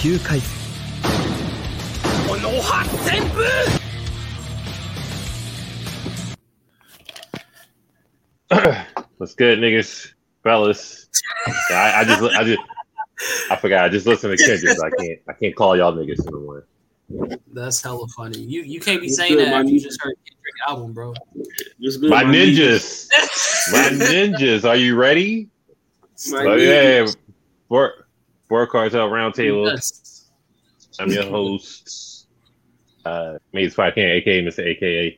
9回戦この発旋部 What's good, niggas, fellas? Yeah, I, I just, I just, I forgot. I just listened to Kendrick. I can't, I can't call y'all niggas anymore. That's hella funny. You you can't be What's saying good, that my if you nigga? just heard Kendrick album, bro. What's good, My niggas? ninjas, my ninjas, are you ready? My Oh yeah, ninjas. Bor- Blerd Cartel Roundtable. Yes. I'm your host, uh, Maze Five Can, aka Mr. AKA,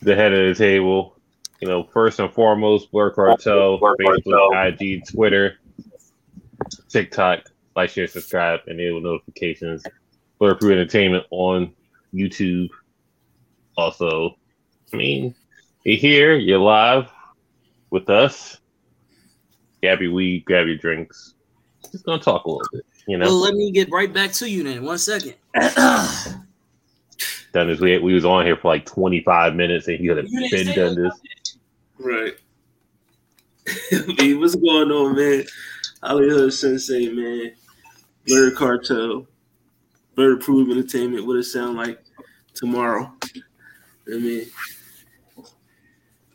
the head of the table. You know, first and foremost, Blerd Cartel, Facebook, IG, Twitter, TikTok. Like, share, subscribe, enable notifications. Blur Crew Entertainment on YouTube. Also, I mean, you're here, you're live with us. Grab your weed, grab your drinks. Just gonna talk a little bit, you know. Well, let me get right back to you then. One second. done this. We, we was on here for like 25 minutes and he could have You didn't been say done this. Right. hey, what's going on, man? Hollywood Sensei, man. Blerd Cartel. Blurred Proof Entertainment. What it sound like tomorrow? I mean,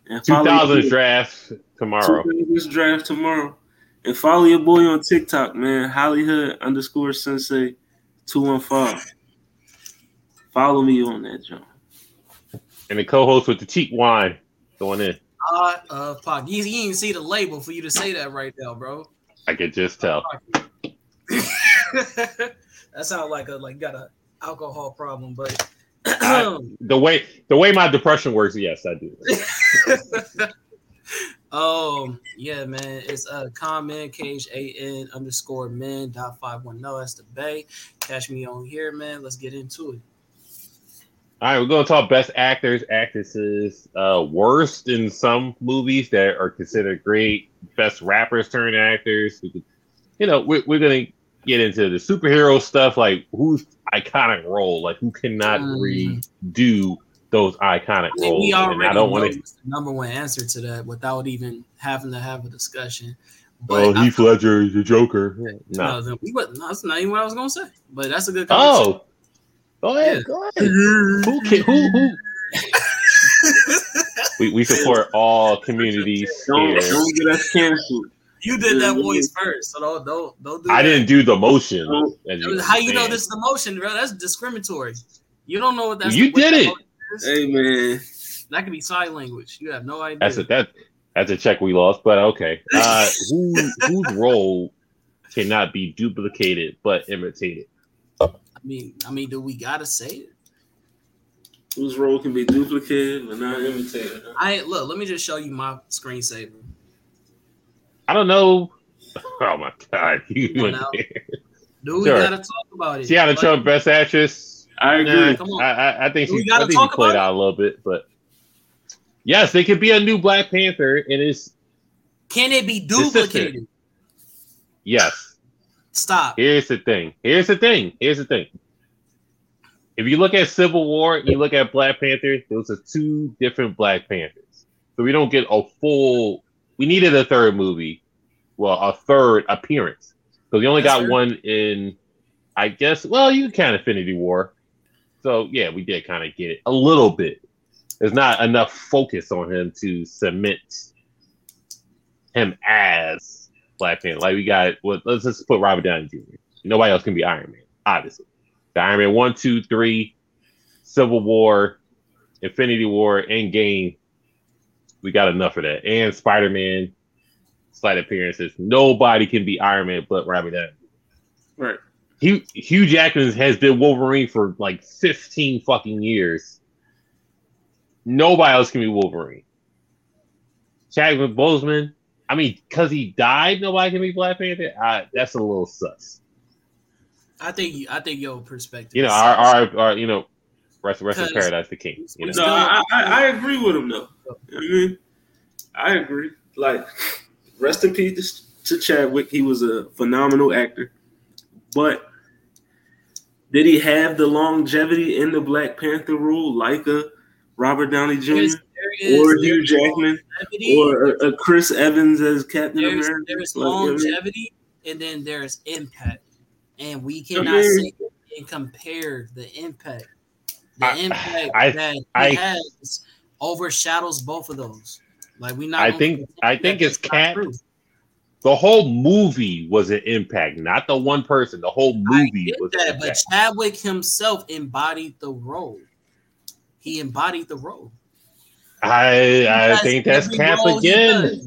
and follow 2000 draft tomorrow. 2000s draft tomorrow. And follow your boy on TikTok, man. Hollywood underscore Sensei 215. Follow me on that, John. And the co-host with the cheap wine going in. Uh, uh, Pac, you, you didn't see the label for you to say that right now, bro. I could just tell. that sounds like a like got a alcohol problem, but I- the way the way my depression works, yes, I do. um yeah, man, it's uh comment cage a n underscore men dot five one no. That's the bay. Catch me on here, man. Let's get into it. All right, we're gonna talk best actors, actresses, uh, worst in some movies that are considered great, best rappers turned actors. Could, you know, we're, we're gonna get into the superhero stuff, like who's iconic role, like who cannot Mm. redo those iconic I roles. we and I don't want to. number one answer to that without even having to have a discussion. Oh, I- Heath Ledger is the Joker. No. no, then we that's not even what I was gonna say. But that's a good. Oh, go ahead. Yeah. Go ahead. Who can, who who? we, we support all communities Don't, here. don't get us canceled. You did that voice first, so don't don't don't do I that. didn't do the motion. Don't- you How you know this is the motion, bro? That's discriminatory. You don't know what that's. You did it. motion is. Hey, man. That could be sign language. You have no idea. That's a that that's a check we lost, but okay. Uh, who whose role cannot be duplicated but imitated? I mean, I mean, do we gotta say it? Whose role can be duplicated but not imitated? huh? I look. Let me just show you my screensaver. I don't know. Oh my god, you Come went now. there. Do we Sure. gotta talk about it? Tiana Like, Trump, best actress. I agree. Nah, I, I, I think We she, I think she played about out a little bit, but yes, they could be a new Black Panther, and it's Can it be duplicated? yes. Stop. Here's the thing. Here's the thing. Here's the thing. If you look at Civil War, you look at Black Panther. Those are two different Black Panthers. So we don't get a full. We needed a third movie, well, a third appearance because we only That's got fair. one in. I guess. Well, you can count Infinity War. So yeah, we did kind of get it a little bit. There's not enough focus on him to cement him as Black Panther. Like we got, well, let's just put Robert Downey Jr. Nobody else can be Iron Man, obviously. The Iron Man one, two, three, Civil War, Infinity War, Endgame. We got enough of that, and Spider Man, slight appearances. Nobody can be Iron Man but Robert Downey. Right. Hugh, Hugh Jackman has been Wolverine for like 15 fucking years. nobody else can be Wolverine. Chadwick Boseman, I mean, because he died, nobody can be Black Panther. I, that's a little sus. I think you, I think your perspective. You know, our, our, our you know, rest, rest in paradise, the king. You know? No, I, I, I agree with him though. I mean, I agree. Like, rest in peace to Chadwick. He was a phenomenal actor, but did he have the longevity in the Black Panther role like a Robert Downey Jr. There's- there is- or Hugh Jackman or a, a Chris Evans as Captain there's, America? there's Like, I mean, longevity and then there's impact, and we cannot mean- say and compare the impact. The I- impact I- that he I- has overshadows both of those. Like we not. I think- I think it's not Cap- true. The whole movie was an impact, not the one person. The whole movie was that, but. Chadwick himself embodied the role. He embodied the role. I I think that's Cap again.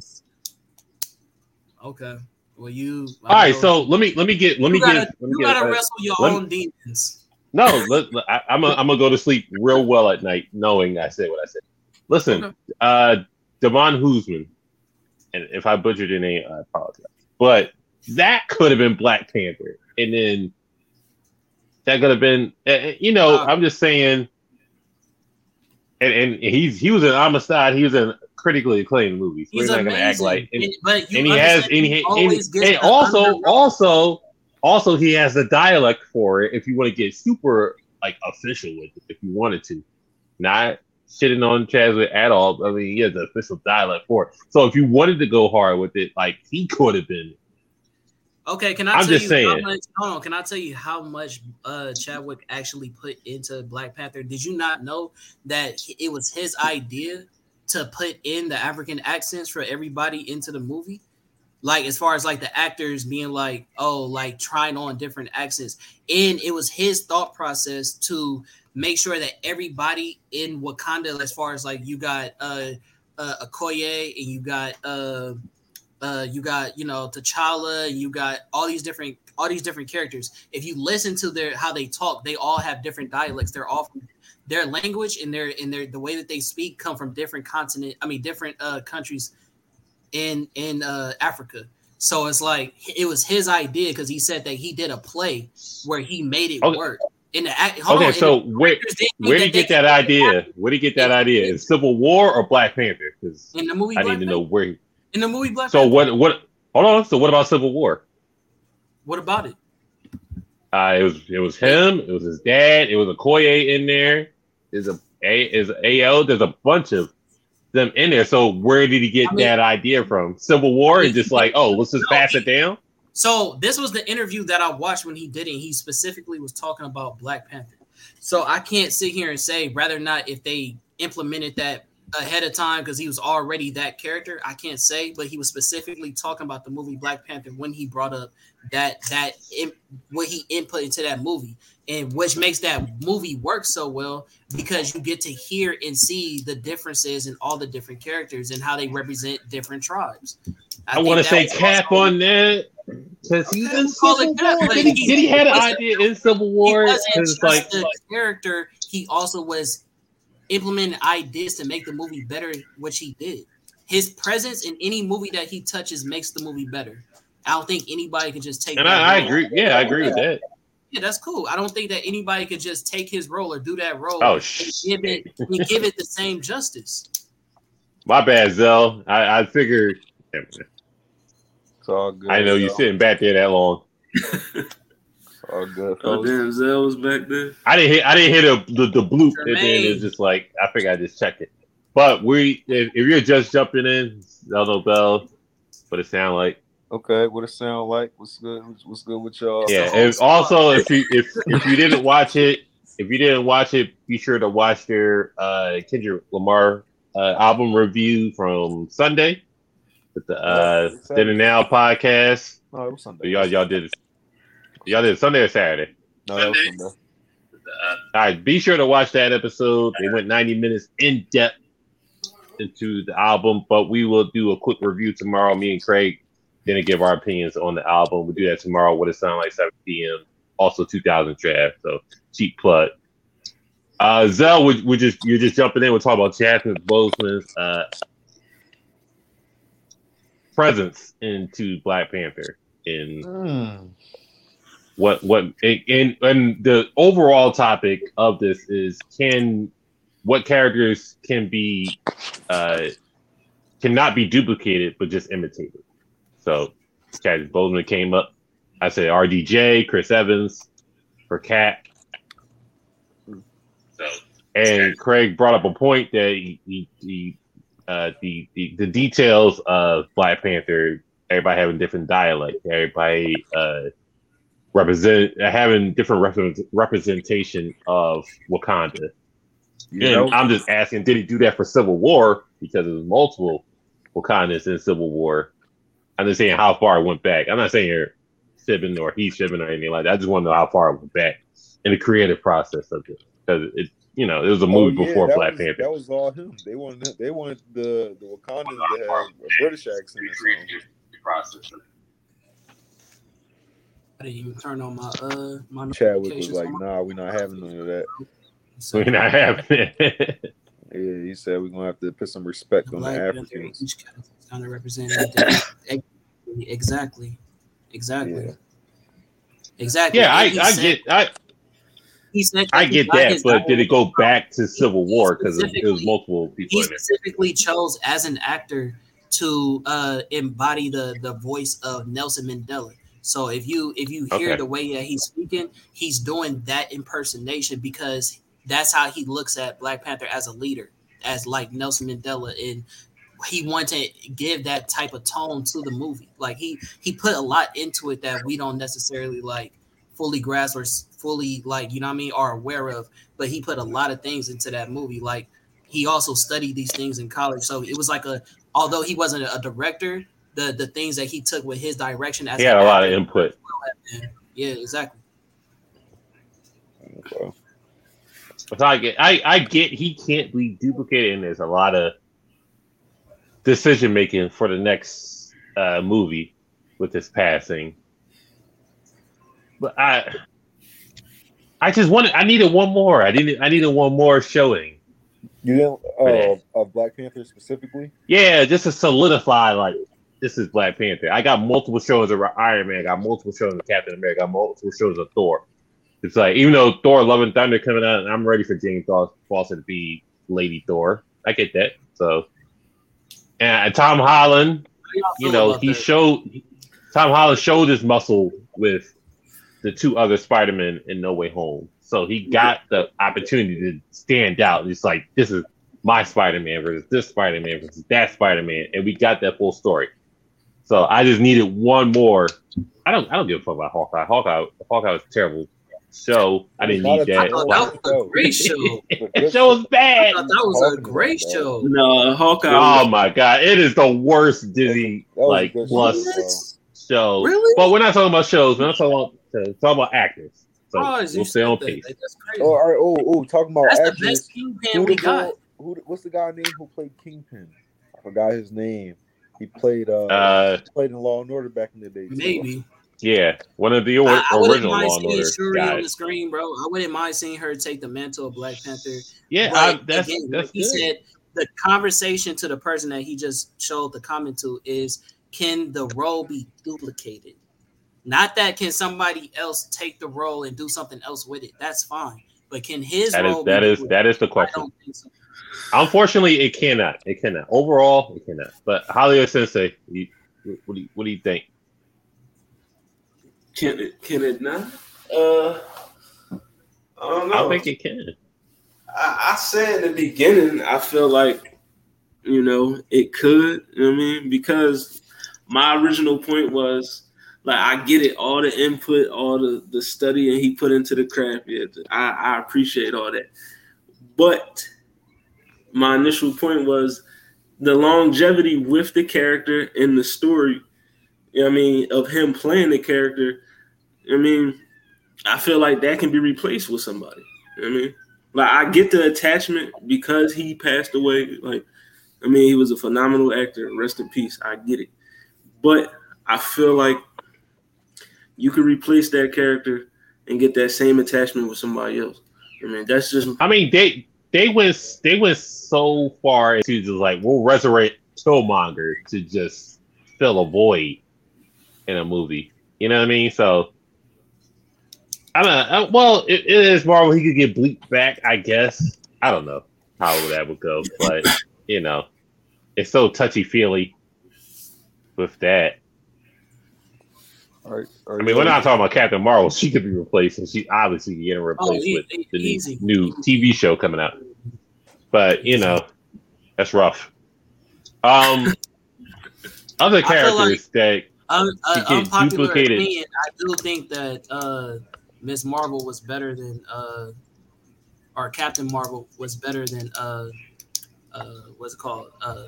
Okay. Well, you. All right, so let me let me get let me gotta, get let me you get gotta uh, wrestle your me- own demons. no. Let, let- I, I'm gonna I'm gonna go to sleep real well at night, knowing I said what I said. Listen, Okay. uh, Devon Hoosman, and if I butchered your name, I apologize. But that could have been Black Panther, and then that could have been, uh, uh, you know, I'm just saying. And, and he's he was in Amistad. He was in critically acclaimed movies. He's We're not gonna act amazing. like. and- but and he has and he he, and, and also underdog. also also he has the dialect for it if you want to get super like official with it if you wanted to not shitting on Chadwick at all I mean he has the official dialect for it so if you wanted to go hard with it like he could have been Okay, can I I'm tell just you how saying. much? Hold on, can I tell you how much uh, Chadwick actually put into Black Panther? Did you not know that it was his idea to put in the African accents for everybody into the movie? Like as far as like the actors being like, oh, like trying on different accents, and it was his thought process to make sure that everybody in Wakanda, as far as like you got uh, uh Okoye and you got uh uh, you got you know T'Challa, and you got all these different all these different characters. If you listen to their how they talk, they all have different dialects. They're all from their language and their and their the way that they speak come from different continent. I mean, different uh, countries in in uh, Africa. So it's like it was his idea because he said that he did a play where he made it Okay. work. In the act, okay on, so the where where did he get that could make it idea where did he get that idea in Civil War or Black Panther because in the movie. I Black need to know where he, in the movie Black. so Panther. what what hold on so what about Civil War What about it? Uh, it was it was him. It was his dad. It was Okoye in there. There's a a is AL. There's a bunch of them in there. So where did he get I mean- that idea from? Civil War and just like, oh, let's just pass it down. So this was the interview that I watched when he did it. He specifically was talking about Black Panther. So I can't sit here and say rather not if they implemented that ahead of time because he was already that character. I can't say, but he was specifically talking about the movie Black Panther when he brought up that that what he input into that movie, and which makes that movie work so well because you get to hear and see the differences in all the different characters and how they represent different tribes. I, think want to say cap on that because he's Okay, in call it Civil Cap, War. but Did he, he- did he had an idea in Civil he War? wasn't Because just like the character. He also was implementing ideas to make the movie better, which he did. His presence in any movie that he touches makes the movie better. I don't think anybody could just take. and that I, I agree. Yeah, I agree with that. Yeah, that's cool. I don't think that anybody could just take his role or do that role Oh and shit. give it and give it the same justice. My bad, Zell. I, I figured. It's all good. I know you though. sitting back there that long. All good. Oh damn, Zell was back there. I didn't hit. I didn't hit a, the the bloop, and then Jermaine. it's just like I think I just checked it. But we, if, if you're just jumping in, Zelda Bell, but it sound like Okay, what it sound like? What's good? What's good with y'all? yeah. And also, if you if if you didn't watch it, if you didn't watch it, be sure to watch their uh Kendrick Lamar uh, album review from Sunday with the uh Saturday. Then and Now podcast. No, it was Sunday. Y'all y'all did it. Y'all did it Sunday or Saturday. No, that was Sunday. All right, be sure to watch that episode. They went 90 minutes in depth into the album, but we will do a quick review tomorrow. Me and Craig gonna give our opinions on the album. We'll do that tomorrow. What it sound like 7 p.m. Also 2000 draft. So cheap plug. Uh, Zell, would we just you're just jumping in? We're talking about Chadwick Boseman's uh, presence into Black Panther in Hmm. what what and and the overall topic of this is can what characters can be uh cannot be duplicated but just imitated. So Chadwick Boseman came up. I said RDJ, Chris Evans for Cat. So and Craig brought up a point that he, he, he uh, the, the the details of Black Panther, everybody having different dialect, everybody uh, represent having different represent, representation of Wakanda. You and know, I'm just asking, did he do that for Civil War because there's multiple Wakandas in Civil War? I'm just saying how far it went back. I'm not saying you're shipping or he's shipping or anything like that. I just want to know how far it went back in the creative process of it because it, you know, it was a Oh, movie yeah, before Black was, Panther. That was all him. They wanted they wanted the the Wakandans to have a British accent. or. I didn't even turn on my uh my Chadwick was like, "Nah, we're not having none of that." So, We're not having it. Yeah, he said we're gonna have to put some respect the on the Black Panther, Africans. each kind of represented. exactly, exactly, Yeah. exactly. yeah, I, I get I, He said I get that, but did it go back to Civil War because it was multiple people he specifically chose as an actor to uh embody the the voice of Nelson Mandela. So if you if you hear Okay. the way that he's speaking, he's doing that impersonation because that's how he looks at Black Panther as a leader, as like Nelson Mandela, and he wanted to give that type of tone to the movie. Like he he put a lot into it that we don't necessarily like fully grasp or fully like you know what I mean are aware of, but he put a lot of things into that movie. Like he also studied these things in college, so it was like a although he wasn't a director, the the things that he took with his direction as He had a lot of input. Yeah, exactly. Okay. So I get, I, I get he can't be duplicated, and there's a lot of decision making for the next uh, movie with his passing. But I, I just wanted, I needed one more. I needed, I needed one more showing. You didn't uh, Yeah. of Black Panther specifically? Yeah, just to solidify, like this is Black Panther. I got multiple shows of Iron Man. I got multiple shows of Captain America. I got multiple shows of Thor. It's like even though Thor: Love and Thunder coming out, and I'm ready for Jane Foster Foster to be Lady Thor. I get that. So, and Tom Holland, y'all you feel know, he that? showed Tom Holland showed his muscle with the two other Spider Men in No Way Home. So he got the opportunity to stand out. It's like this is my Spider Man versus this Spider Man versus that Spider Man, and we got that full story. So I just needed one more. I don't. I don't give a fuck about Hawkeye. Hawkeye. Hawkeye was a terrible show. I didn't need a that. Oh, that was a great show. that show was bad. that was a great show. No, Hawkeye. Oh my god, it is the worst Disney That was a like plus show, show. Really? But we're not talking about shows. We're not talking about talking about actors. So Oh, we'll stay on pace. That's crazy. Oh, all right. Oh, oh, talking about That's the actors. best kingpin Who we got. fuck- Who? the- What's the guy name who played Kingpin? I forgot his name. He played uh, Uh, played in Law and Order back in the day. too. Maybe. yeah, one of the or- I, I original Law and Order Shuri on the screen, bro. I wouldn't mind seeing her take the mantle of Black Panther. Yeah, I, that's again, that's like he said the conversation to the person that he just showed the comment to is can the role be duplicated? Not that can somebody else take the role and do something else with it. That's fine. But can his That is role that be is duplicated? that is the question. so. Unfortunately, it cannot. It cannot. Overall, it cannot. But Hollywood Sensei, you, what do you, what do you think? Can it? Can it not? Uh, I don't know. I think it can. I, I said in the beginning, I feel like, you know, it could. You know what I mean? Because my original point was like, I get it, all the input, all the the study, and he put into the craft. Yeah, I, I appreciate all that. But my initial point was the longevity with the character in the story. You know I mean, of him playing the character. I mean, I feel like that can be replaced with somebody. You know I mean? Like I get the attachment because he passed away. Like, I mean, he was a phenomenal actor. Rest in peace. I get it, but I feel like you could replace that character and get that same attachment with somebody else. I mean, that's just I mean, they they went they went so far into just like we'll resurrect Killmonger to just fill a void in a movie. You know what I mean? So I don't know. Uh, Well, it, it is Marvel. He could get bleeped back, I guess. I don't know how that would go, but you know, it's so touchy feely with that. Are, are I mean, we're not talking about Captain Marvel. She could be replaced, and she obviously getting replaced Oh, with the new, easy. new TV show coming out. But you know, that's rough. Um, other I feel characters that Um, uh, get unpopular duplicated. opinion. I do think that uh, Miss Marvel was better than, uh, or Captain Marvel was better than, uh, uh, what's it called, uh,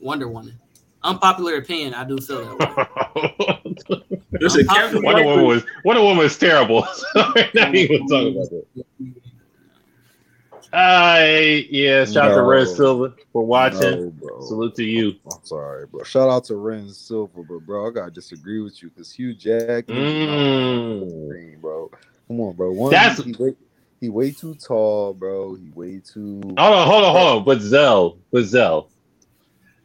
Wonder Woman. Unpopular opinion. I do feel that way. there's a Captain Wonder Woman was Wonder Woman was terrible. So we're not even talking about that. Uh, yeah, shout out to No. Red Silver for watching. No, bro. Salute to you. I'm sorry, bro. Shout out to Ren Silver, but bro, I gotta disagree with you because Hugh Jackman, Mm. Green, bro. Come on, bro. One, That's- he, way, he way too tall, bro. He way too. Hold on, hold on, hold on. But Zell, but Zell,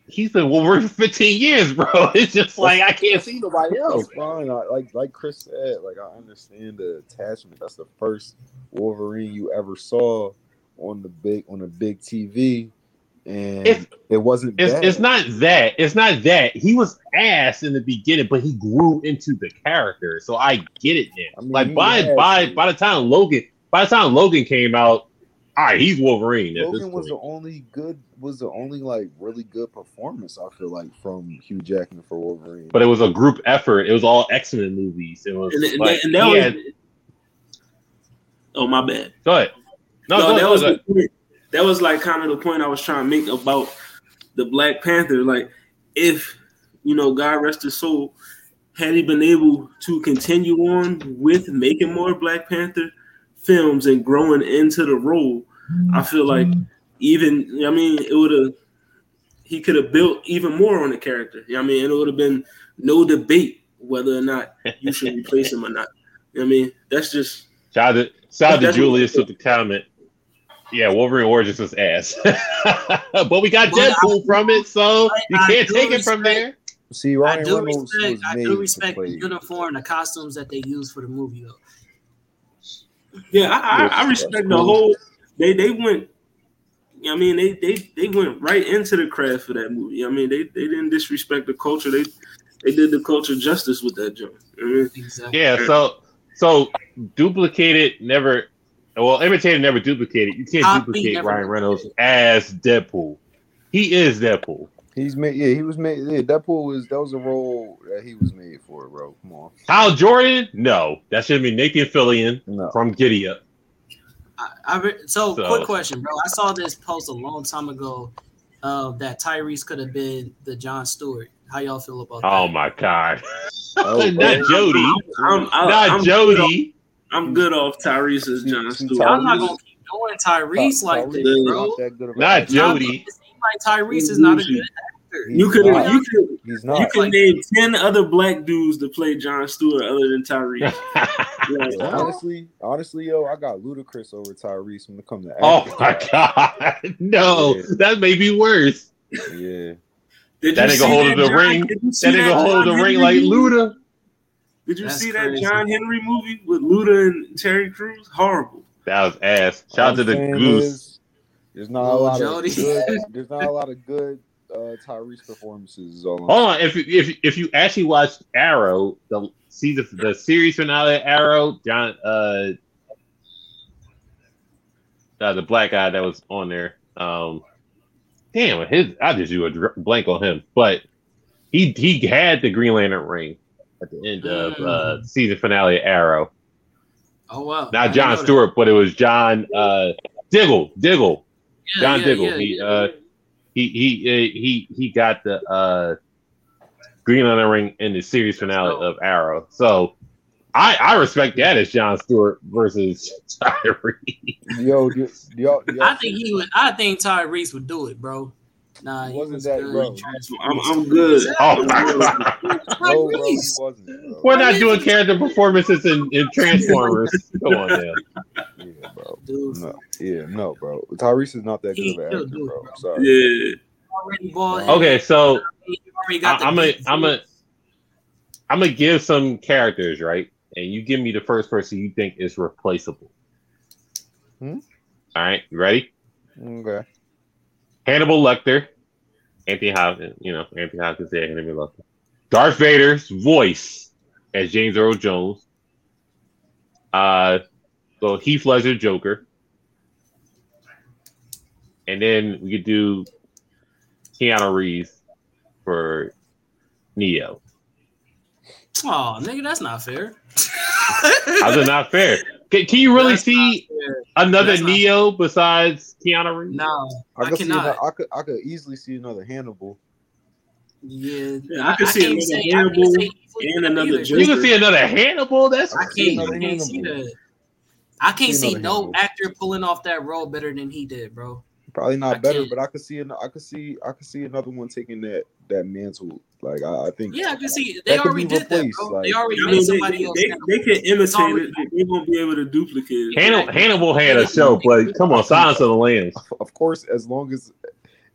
he's been Wolverine for 15 years, bro. It's just like I can't see nobody else. That's fine. I, like like Chris said, like I understand the attachment. That's the first Wolverine you ever saw on the big on the big TV, and It's- it wasn't. It's, bad. it's not that. It's not that. He was ass in the beginning, but he grew into the character. So I get it now. I mean, like by by to. by the time Logan by the time Logan came out, all right, he's Wolverine at this Logan was the only good was the only like really good performance I feel like from Hugh Jackman for Wolverine. But it was a group effort. It was all X Men movies. It was And, and, like, and that he was. had- oh my bad. go ahead. No, No, go that ahead, was go the that was like kind of the point I was trying to make about the Black Panther. Like, if you know, God rest his soul, had he been able to continue on with making more Black Panther films and growing into the role, I feel like even I mean it would have he could have built even more on the character. You know what I mean, and it would have been no debate whether or not you should replace him or not. You know what I mean, that's just Shout out to, shout to Julius with the comment. Yeah, Wolverine Origins was ass, but we got But I- Deadpool from it, so you can't do take it from there. See, I do Reynolds respect. I do respect the uniform, the costumes that they use for the movie, though. Yeah, I, I, I respect the whole. They they went. I mean, they they they went right into the craft for that movie. I mean, they they didn't disrespect the culture. They they did the culture justice with that joint. I mean, Exactly. Yeah, so so duplicated never, well, imitated never duplicated. You can't Copy duplicate Ryan Reynolds as Deadpool. He is Deadpool. He's made. Yeah, he was made. Yeah, Deadpool was that was a role that he was made for, bro. Come on. Hal Jordan? No, that should be Nathan Fillion No. from Giddy Up. I, I re- so, So- quick question, bro. I saw this post a long time ago uh, that Tyrese could have been the John Stewart. How y'all feel about that? Oh my god, Oh, not. Jody, I'm, I, not I'm Good off, Jody. I'm good off Tyrese as John Stewart. I'm not gonna keep doing Tyrese like Tyrese this, bro. not that good of an Not. Jody. It seems like Tyrese is not a good actor. You could Nah. you could He's you not. can name ten other black dudes to play John Stewart other than Tyrese. Yeah, honestly, honestly, yo, I got Ludacris over Tyrese when it comes to oh my god, no, Yeah. that may be worse. Yeah, Did That you nigga see holding the John- ring. did you see That nigga holding the John ring Henry like movie? Luda. Did you That's see that crazy. John Henry movie with Luda and Terry Crews? Horrible. That was ass. Shout out to the All I'm saying goose. is, There's not a oh, lot Jody. of good. There's not a lot of good uh, Tyrese performances. Is all Hold on, if if if you actually watched Arrow, the season the series finale of Arrow, John uh, uh the black guy that was on there, um, damn his I just drew a blank on him, but he he had the Green Lantern ring at the end of uh season finale of Arrow. Oh wow. I Not John know that. Stewart, but it was John uh Diggle Diggle. Yeah, John yeah, Diggle. yeah, he yeah. uh he he uh, he he got the uh Green Lantern ring in the series finale of Arrow. So I I respect that as John Stewart versus Tyree. Yo, do, do y'all, do y'all I think he would. I think Tyrese would do it, bro. Nah, he Wasn't was that, good. bro? I'm, I'm good. Oh my god. No, bro, he Tyrese. wasn't. We're not doing character performances in, in Transformers. Come on now. Yeah, bro. dude. No, yeah, no, bro. Tyrese is not that He good of an actor, do, bro. bro. Sorry. Yeah. Okay, so He already got the I'm a beat. I'm a I'm gonna give some characters right, and you give me the first person you think is replaceable. Hmm? All right, you ready? Okay. Hannibal Lecter, Anthony Hopkins. You know, Anthony Hopkins there, Hannibal Lecter. Darth Vader's voice as James Earl Jones. Uh, so Heath Ledger Joker, and then we could do Keanu Reeves for Neo. Oh, nigga, that's not fair. How's it not fair? Can, can you really That's see another That's not- Neo besides Keanu Reeves? No, I, I could see. cannot. Another, I could. I could easily see another Hannibal. Yeah, Yeah, I could see another say- Hannibal say and another. Joker. You can see another Hannibal. That's I can't, I can't see that. I can't See see no Hannibal. actor pulling off that role better than he did, bro. Probably not I better, can't. but I could see. an- I could see. I could see another one taking that that mantle. Like I, I think. Yeah, I can see they already be did that, bro. like- they already I made mean, they, else. they, Hannibal. they can imitate already- it. They won't be able to duplicate it. Hannibal, Hannibal had a show, but come on, Silence of the Lambs. Of course, as long as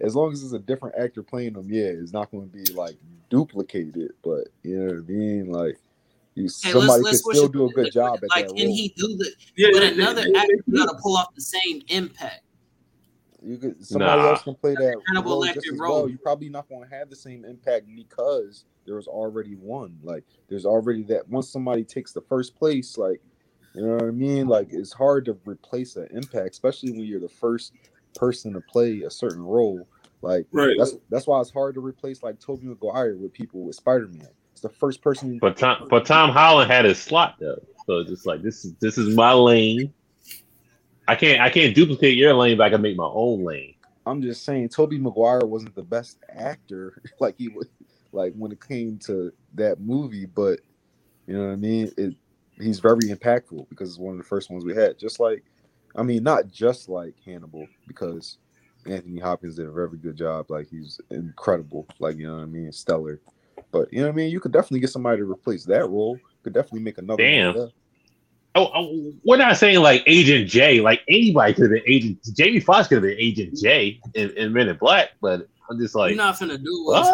as long as it's a different actor playing them, yeah, it's not going to be like duplicated. But you know what I mean? Like you, Hey, somebody let's, can let's switch still do a good job at Like, that can role. he do the? Yeah, But they- another they- actor they- got to pull off the same impact. You could somebody Nah. else can play that Hannibal role Lecter just as role. well. You're probably not going to have the same impact because there was already one. Like there's already that. Once somebody takes the first place, like you know what I mean. Like it's hard to replace that impact, especially when you're the first person to play a certain role. Like Right. that's that's why it's hard to replace like Tobey Maguire with people with Spider Man. It's the first person. But Tom, but Tom Holland had his slot though, so it's just like this is this is my lane. I can't I can't duplicate your lane, but I can make my own lane. I'm just saying, Toby Maguire wasn't the best actor, like he was, like when it came to that movie. But you know what I mean? It he's very impactful because it's one of the first ones we had. Just like, I mean, not just like Hannibal, because Anthony Hopkins did a very good job. Like he's incredible. Like you know what I mean? Stellar. But you know what I mean? You could definitely get somebody to replace that role. Could definitely make another. one Damn. that. Oh, oh, we're not saying like Agent J. Like anybody could have been Agent. Jamie Foxx could have been Agent J in, in Men in Black, but I'm just like. You're not finna do What?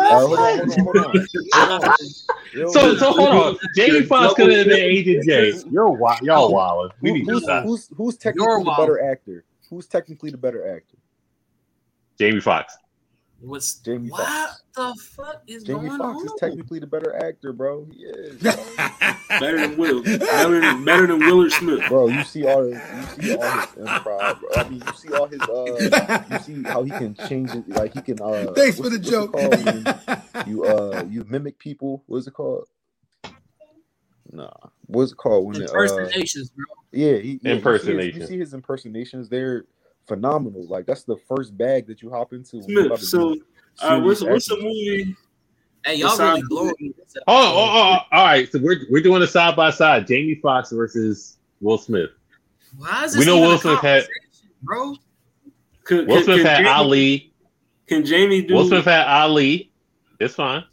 Yo, So, so hold on. Jamie Foxx could have been Agent J. You're wild. Y'all Oh. wild. We need who's, stop. who's who's technically the better actor? Who's technically the better actor? Jamie Foxx. What's Jamie what Foxx. the fuck is Jamie going Foxx on? is technically the better actor, bro. He is, bro. better than Will. Better than, better than Willard Smith. bro. You see all his, you see all his improv. Bro. I mean, you see all his. uh You see how he can change it. Like he can. uh Thanks for the joke. called you uh you mimic people. What is it called? Nah, what's it called when it, uh, Impersonations, bro. yeah, he, yeah, you see his- You see his impersonations? They're phenomenal. Like that's the first bag that you hop into. when you're about Smith. So, uh, what's what's the movie? Hey, y'all Besides- really blowing me. Oh, oh, oh, all right. So we're we're doing a side by side. Jamie Foxx versus Will Smith. Why is We know Will Smith had- bro? Could, Will can, Smith can had Jamie, Ali. Can Jamie do? Will Smith had Ali. It's fine.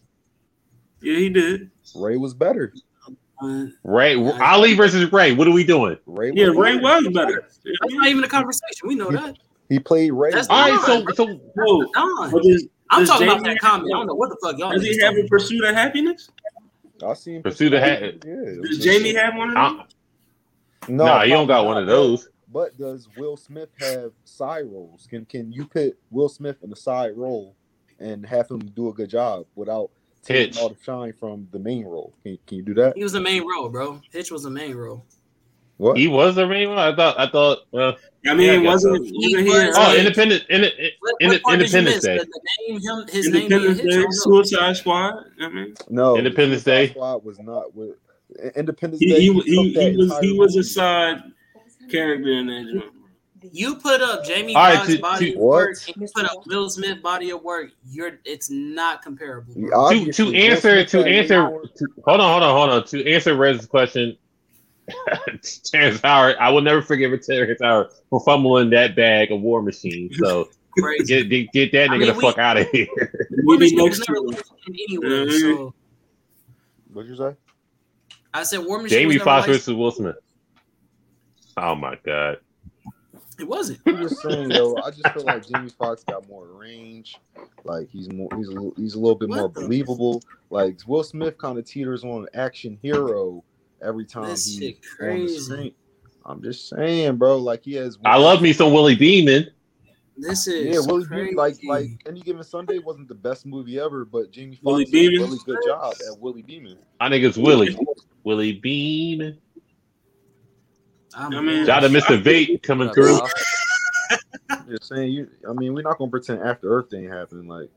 yeah, he did. Ray was better. Ray Ali versus Ray. What are we doing? Ray. Yeah, was Ray better. was better. that's not even a conversation. We know that. He played Ray. That's All right. So so No, Don. does, I'm does talking about Jamie- that comment. I don't know what the fuck y'all. Does he niggas have a pursuit of happiness? I seen Pursue the hat. Yeah. it Does Jamie have one of them? No, nah, you don't got one of those. But, but does Will Smith have side roles? Can can you put Will Smith in a side role and have him do a good job without taking Hitch. all the shine from the main role? Can, can you do that? He was the main role, bro. Hitch was the main role. What? He was the main one. I thought. I thought. Uh, I mean, Yeah, I guess wasn't so. wasn't He he? was- oh, Independent. In, in, What, in, what part did you Independence? Day. The, the name, him, his name Independence Hitch. I Day, don't know. Suicide Squad. I mean, No, Independence Day. Squad was not with Independence he Day. he, took he, he was he was a side character in that joint. You put up Jamie All right, Foxx's to- body to- of What? work, and you put up Will Smith body of work. You're, it's not comparable. bro. To, to answer to answer to, hold on hold on hold on to answer Rez's question Terrence Howard I will never forgive Terrence Howard for fumbling that bag of War Machine so get, get, get that I nigga mean, the we- fuck out of here War Maybe Machine was next to licensed anyway. Mhm. So What'd you say? I said War Machine. Jamie was never Foxx versus Will Smith oh my god It wasn't. I'm just saying, though. I just feel like Jamie Foxx got more range. Like he's more, he's a, little- he's a little bit more What the- believable. Like Will Smith kind of teeters on an action hero every time This he's shit on the screen. I'm just saying, bro. Like he has. I love me some Willie Beeman. This is Yeah, Willie crazy. Beeman, like like any given Sunday wasn't the best movie ever, but Jamie Willie Foxx did a really good job at Willie Beeman. I think it's Willie. Willie Bean. I'm I mean- Shout out to Mr. Vate coming through. Just saying, you. I mean, we're not gonna pretend After Earth ain't happening. Like,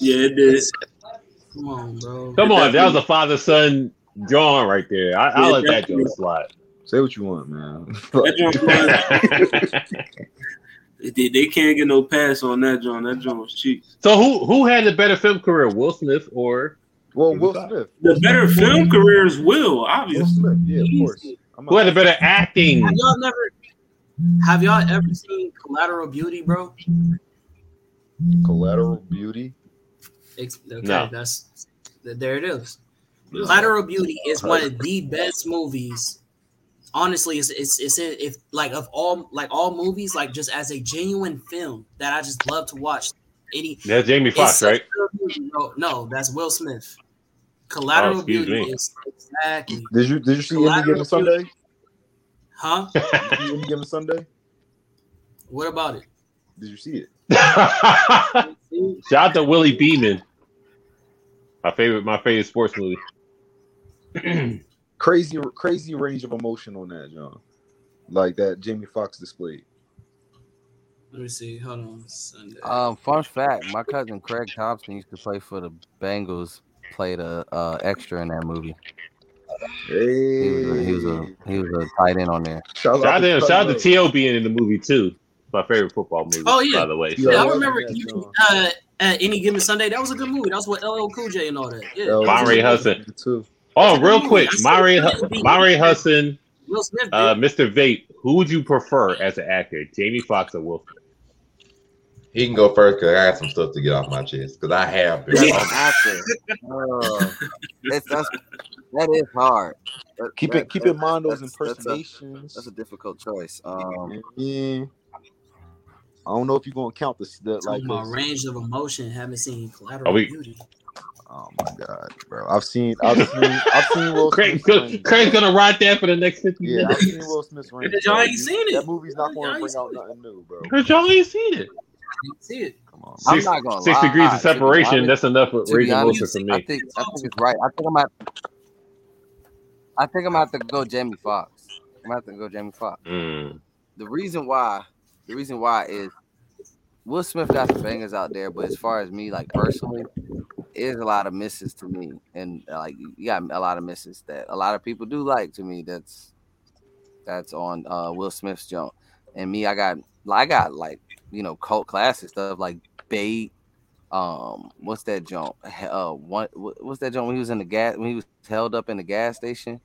Yeah, it did. come on, bro. Come on, that was a father son drawing right there. I, I Yeah, let that definitely. joke slide. say what you want, man. That joint was, they, they can't get no pass on that joint. That joint was cheap. so who who had the better film career, Will Smith or well, Will Smith. The better film career is Will, Will obviously. Smith, yeah, of course. I'm who had the not, better acting? Have y'all never? Have y'all ever seen Collateral Beauty, bro? Collateral Beauty. Ex- Okay, No. that's there. It is. Collateral Beauty is one of the best movies. Honestly, it's it's it's in, if like of all like all movies, like just as a genuine film that I just love to watch. Any That's Jamie it's Foxx, right? a movie. No, that's Will Smith. Collateral Oh, Beauty me. is exactly, Did you did you see Any Collateral Given Sunday? huh? Did you see Any Given Sunday? What about it? Did you see it? Shout out to Willie Beeman. My favorite, my favorite sports movie. Crazy, crazy range of emotion on that, John. Like that Jamie Foxx displayed. Let me see. Hold on. Sunday. Um, fun fact: my cousin Craig Thompson used to play for the Bengals. Played a uh, extra in that movie. He was a, he was a he was a tight end on there. Shout Shout out to, Cutler. shout out to T.O. being in the movie too. My favorite football movie. Oh, yeah. by the way. Yeah, yeah, I remember yeah, even uh, at any given Sunday. That was a good movie. That was with LL Cool J and all that. Yeah, That was Monterey a good Hudson. Too. Oh, real quick, I said Mari, it would be- Mari Hudson, Will Smith. Uh, Mr. Vape. Who would you prefer as an actor, Jamie Foxx or Will Smith? He can go first because I got some stuff to get off my chest because I have been. That's. Uh, it's, that's, that is hard. That- Keep that- it keep that- in mind those that's- that's a- impersonations. That's a difficult choice. Um, yeah. I don't know if you're gonna count the, the like. Talking about range of emotion. Haven't seen Collateral Are we- Beauty. oh my god, bro! I've seen I've seen I've seen Will Craig, Smith's range. Craig's gonna ride that for the next 50 Yeah, I've minutes. seen Will Smith's range. Y'all ain't seen it. That movie's not gonna bring out nothing new, bro. Because y'all ain't seen it. See it. Come on. I'm Six, not gonna six lie, degrees of separation. honest- that's enough for to be raising honest, emotion for I think I think it's right. I think I'm at. I think I'm gonna have to go Jamie Foxx. I'm gonna have to go Jamie Foxx. Mm. The reason why, the reason why is Will Smith got the bangers out there, but as far as me, like personally, is a lot of misses to me, and like you got a lot of misses that a lot of people do like to me. That's that's on uh, Will Smith's jump, and me, I got I got like you know cult classic stuff like Bait. Um, what's that jump? Uh, what what's that jump when he was in the gas when he was held up in the gas station?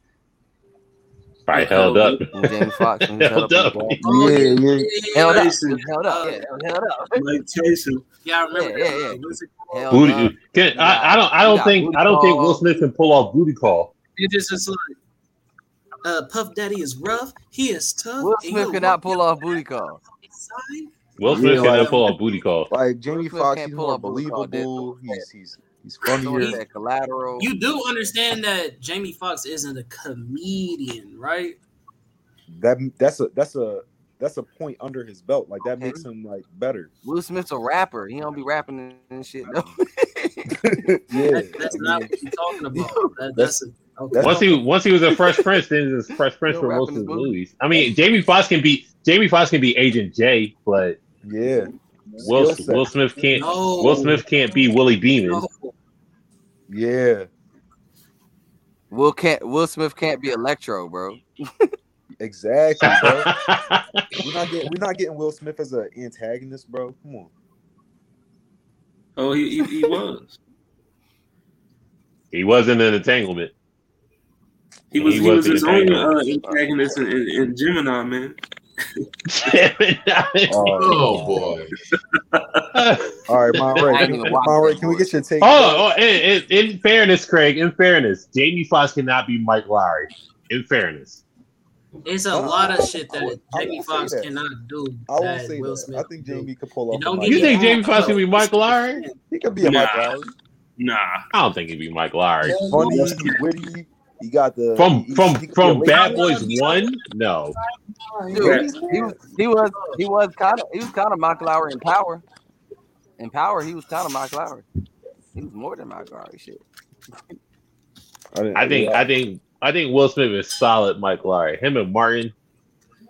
Probably held up. When Jamie Foxx he Held held up. up. in the gas- Oh, Yeah, yeah. Held up, Tyson. He was held up, yeah, he held up. Mike Tyson. Yeah, I remember. Yeah, yeah, yeah. What's? Held Booty. up. Can, You I, I don't. I don't think. I don't think Will. Smith can pull off booty call. It just is like, uh, Puff Daddy is rough. He is tough. Will Smith he'll cannot pull off booty call. outside. Will Yeah, Smith cannot like- pull off booty call. Like Jamie Will Smith Foxx, can't he's pull more up booty call, dude. believable. He's he's he's So funnier. is collateral. You do understand that Jamie Foxx isn't a comedian, right? That that's a that's a that's a point under his belt. Like that Okay. makes him like better. Will Smith's a rapper. He don't be rapping and shit. No. yeah, That, that's I not mean, what you're talking about. That, That's- that's a, okay. Once he once he was a Fresh Prince, then it's Fresh Prince for most rapping of his his movie. movies. I mean, Jamie Foxx can be Jamie Foxx can be Agent J, but yeah. Will Will Smith can't. no, Will Smith can't be Willie Beeman. no. Yeah, Will can't. Will Smith can't be Electro, bro. exactly, bro. we're not getting we're not getting Will Smith as an antagonist, bro. Come on. Oh, he, he, he was. he wasn't an entanglement. He was He he, was wasn't his own uh, antagonist in, in, in Gemini, man. Oh boy. All right, Monterey. I ain't Can, Monterey, can we get your take? Oh, oh in, in, in fairness, Craig. In fairness, Jamie Foxx cannot be Mike Lowrey. In fairness, It's a I- lot of shit that would- Jamie would say Foxx cannot do. I will that say Will that. Smith I think can do. Jamie could pull off. And don't You think Lowrey. Jamie Foxx can be Mike Lowrey? He could be a Mike Nah. Lowrey. Nah. I don't think he'd be Mike Lowrey. Funny, witty. He got the From he- from he could be a from late- Bad Boys One, no. Dude, he was he was he was kind of he was kind of Mike Lowrey in power. In power, he was kind of Mike Lowrey. He was more than Mike Lowrey. Shit. didn't- I think. I think I think Will Smith is solid. Mike Lowrey, him and Martin,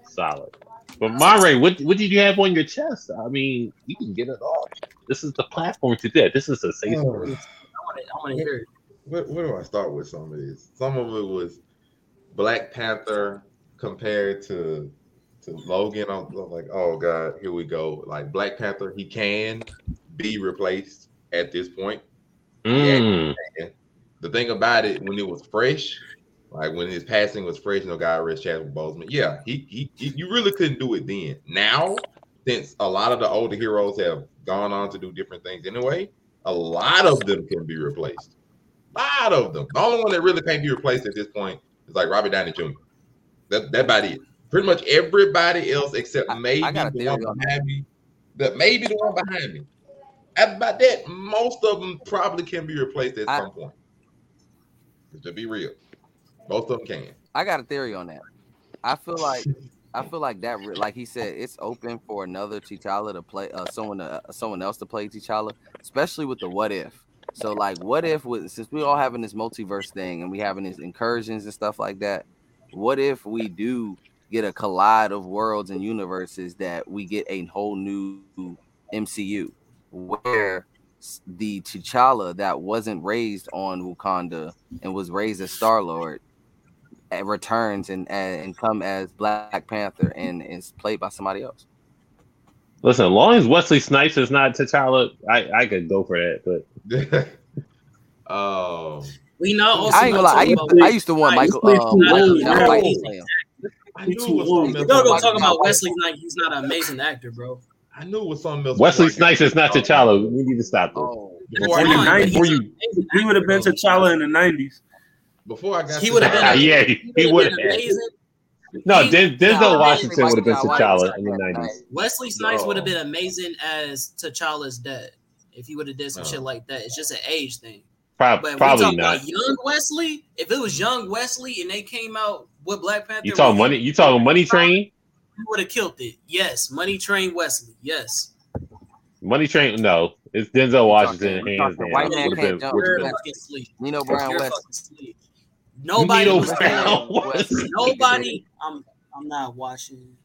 solid. But Monray, what what did you have on your chest? I mean, you can get it off. This is the platform to do it. This is a safe Oh. I want to, I want to hear. Where, where do I start with some of these? Some of it was Black Panther compared to to Logan. I was like, oh god, here we go. Like Black Panther, he can be replaced at this point. Mm. The thing about it, when it was fresh, like when his passing was fresh, no guy arrest Chadwick Boseman. Yeah, he, he, he you really couldn't do it then. Now, since a lot of the older heroes have gone on to do different things anyway, a lot of them can be replaced. A lot of them. The only one that really can't be replaced at this point is like Robert Downey Jr. That that about it. Pretty much everybody else except maybe I a the one on behind me. That maybe the one behind me. About that. Most of them probably can be replaced at I- some point. To be real, most of them can. I got a theory on that. I feel like I feel like that like he said it's open for another T'Challa to play uh, someone uh, someone else to play T'Challa, especially with the what if. So like what if with since we all having this multiverse thing and we having these incursions and stuff like that, what if we do get a collide of worlds and universes that we get a whole new MCU where the T'Challa that wasn't raised on Wakanda and was raised as Star Lord uh, returns and and come as Black Panther and is played by somebody else. Listen, as long as Wesley Snipes is not T'Challa, I, I could go for that. But um, We know. Also I ain't gonna lie. I used, I used to want Michael. Wesley Um, Snipes Michael is Jai not White an to play him. I knew it was something else. Y'all gonna about talk about Wesley Snipes. He's not an amazing actor, bro. I knew it was something else. Wesley Snipes is not T'Challa. We need to stop this. Oh, Before In the got- Fine, but nineties, he's you- an he would have been. T'Challa in the nineties. Before I got He would have that- been. yeah, He he would've been amazing. No, Denzel Nah, Washington would have been Michael Jai White was T'Challa in the nineties. Wesley Snipes would have been amazing as T'Challa's dad if he would have did some No. shit uh, like that. It's just an age thing. Prob- But if we probably talk not. about young Wesley, if it was young Wesley and they came out with Black Panther, You talking money? You talking Money Train? He would have killed it. Yes, Money Train Wesley. Yes. Money Train? No, it's Denzel Washington. we Hands down. white man can't been- jump. would've You're been- fucking. Nino Brown You're West. fucking asleep. Nobody Nino Brown saying- West. Nobody. I'm. I'm not watching.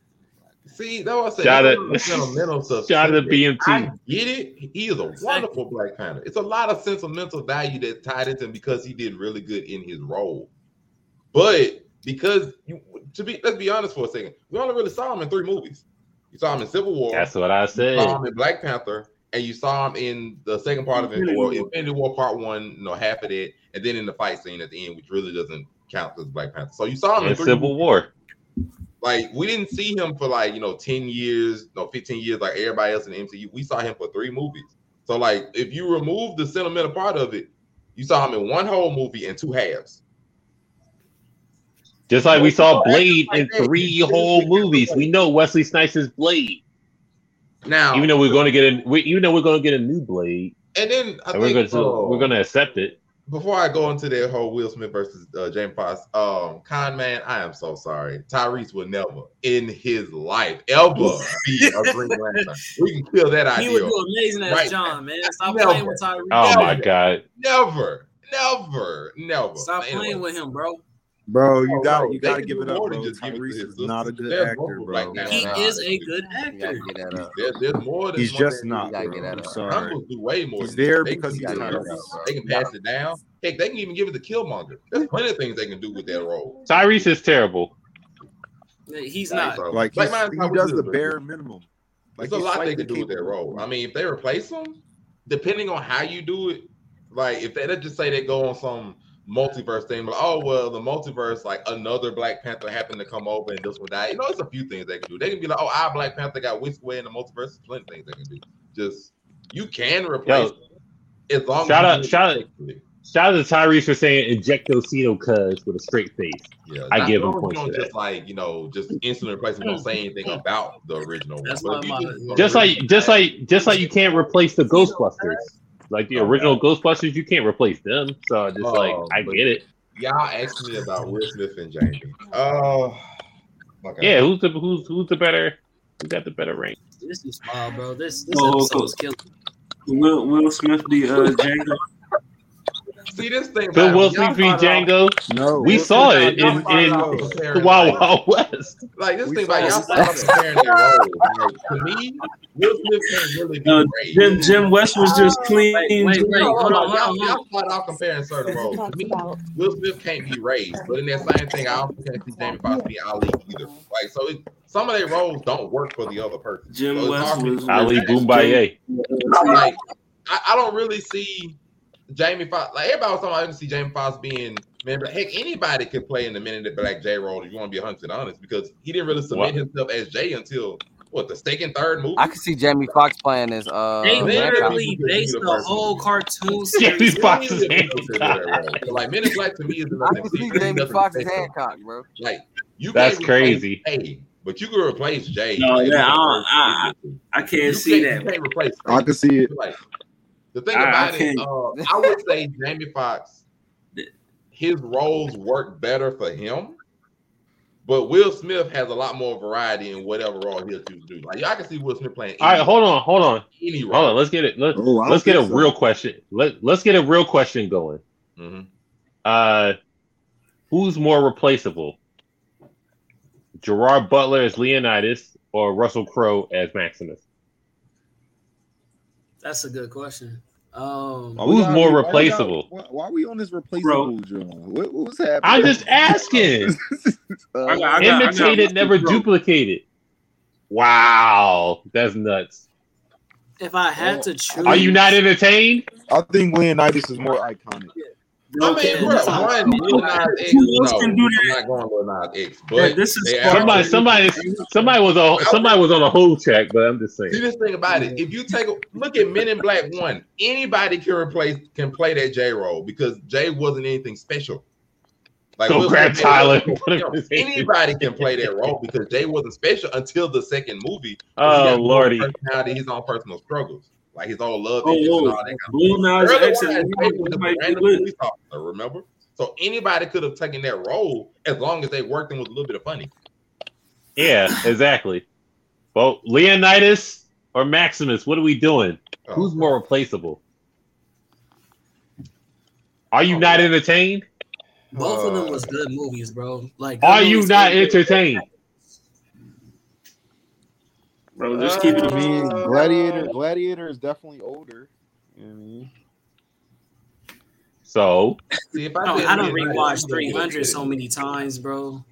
See, that was saying. Shout out- the sentimental stuff. shout out to I BMT. get it. He is a wonderful Black Panther. It's a lot of sentimental value that tied into him because he did really good in his role. But because you, to be, let's be honest for a second, we only really saw him in three movies. You saw him in Civil War. That's what I You said. saw him in Black Panther, and you saw him in the second part of it, Infinity or War. Infinity War Part One, you know, half of it, and then in the fight scene at the end, which really doesn't count as Black Panther. So you saw him in In three Civil War. Like we didn't see him for like you know 10 years no 15 years like everybody else in the mcu we saw him for three movies so like if you remove the sentimental part of it you saw him in one whole movie and two halves Just like we saw Blade in three whole movies. We know Wesley Snipes is Blade. now Even though we're going to get a, we, even though we're going to get a new Blade, and then I and we're going to uh, we're going to accept it. Before i go into that whole will smith versus uh, jamie foxx um con man i am so sorry tyrese will never in his life ever be a green lantern we can kill that idea. He would do amazing as Right. John, man. Stop Never. playing with Tyrese. Oh my god! never never never Stop Anyway. playing with him, bro. Bro, you Oh, got bro, you they got to give it up, more bro. than just give it to Tyrese is not a good They're actor, bro. right now. He Nah, is a good actor. get that up. There, there's more than He's one just thing not, to gotta do, get that bro. up. Sorry. Hunters do way more. He's than there. They because he's do Tyrese. Tyrese. They can pass it down. Heck, they can even give it to Killmonger. There's plenty of things they can do with that role. Tyrese is terrible. He's not. Like he's, he does the bare minimum. Like There's a lot they slightly can do with that capable. role. I mean, if they replace him, depending on how you do it, like if they let's just say they go on some multiverse thing, like oh well, the multiverse, like another Black Panther happened to come over and this one died. You know, it's a few things they can do. They can be like, oh, our Black Panther got whisked away in the multiverse. There's plenty of things they can do. Just you can replace Yo, it as long shout as out- you do it shout out- Shout out to Tyrese for saying inject Injectocito cuz with a straight face. Yeah, I give him points don't for just that. like you know, just instantly replace them. Don't say anything about the original one. That's But if not you my- just- Just like just like just like you can't replace the Ghostbusters. Like the Okay. original Ghostbusters, you can't replace them. So just like Oh, I get it. y'all asked me about Will Smith and Jamie. Oh, okay. Yeah, who's the who's who's the better who got the better rank? This is wild, bro. This this Oh, episode cool. is killing. Will Will Smith be uh Django? See this thing. Bill about Will it, y'all v. Django. No, We Will saw it in y'all started off in comparing, Wild Wild West. Like this We thing about saw y'all it. comparing their roles. To me, Will Smith can't really be uh, No, raised. Jim Jim West was just uh, clean. Wait, wait, wait. No, hold no, on, hold y'all, on, hold y'all started off comparing certain roles. To me, Will Smith can't be raised, but in that same thing, I also can't see Jamie Foxx be Ali either. Like, so it, some of their roles don't work for the other person. Jim So West hard was Ali judge. Boombaye. Like, I, I don't really see Jamie Foxx. Like everybody was talking about, I didn't see Jamie Foxx being. member. heck, anybody could play in the minute that Black J role if you want to be 100 honest, because he didn't really submit What? himself as Jay until what the second, third movie. I can see Jamie Foxx playing as uh. They literally based the whole cartoon Jamie series. Foxx is Really people could do that Hancock. So, like Men in Black to me is I nothing. can see Jamie Foxx as Hancock, bro. Like you That's crazy. Jay, but you can replace Jay. No, yeah, I you don't- can't- I can't you see can't- You that. can't replace. I can see it. Like the thing I- I about it, uh, I would say Jamie Foxx, his roles work better for him. But Will Smith has a lot more variety in whatever role he'll choose to do. Like I can see Will Smith playing. All right, hold on, hold on, any role. hold on. Let's get it. Let, Oh, I let's get a so. real question. Let Let's get a real question going. Mhm. Uh, who's more replaceable? Gerard Butler as Leonidas or Russell Crowe as Maximus? That's a good question. Um, Why we Who's gotta- more we replaceable? Why, why are we on this replaceable John? What, what's happening? I'm just asking. Uh, I got- I got- Imitated, never Russell Crowe. duplicated. Wow, that's nuts. if I had to choose, Are you not entertained? I think Leonidas is more iconic. I mean, bro, that's one Lil Nas X. Who else No, can do that? I'm not going Lil Nas X. Yeah, But this is they Spark- actually- Somebody, somebody, somebody was on somebody was on a whole check, but I'm just See saying. this thing about it. If you take a look at Men in Black One, anybody can replace can play that J role because Jay wasn't anything special. Like Go Will grab Smith- Tyler. Yo, anybody can play that role because Jay wasn't special until the second movie. Oh, He got his own Lordy. personality, his own personal struggles, like his own love Oh, issues and all that kind of Blue Nas Early X on, and Jay was a random police officer, remember? So anybody could have taken that role as long as they worked and was a little bit of funny. Yeah, exactly. Well, Leonidas or Maximus? What are we doing? Oh, Who's more replaceable? Are you not entertained? both of them Uh, was good movies, bro. Like, Are you not entertained? Bro, just keep it. I mean, Gladiator. Gladiator is definitely older. You know what I mean? So See, if I I, don't, I don't Leonidas, rewatch 300 so many times, bro.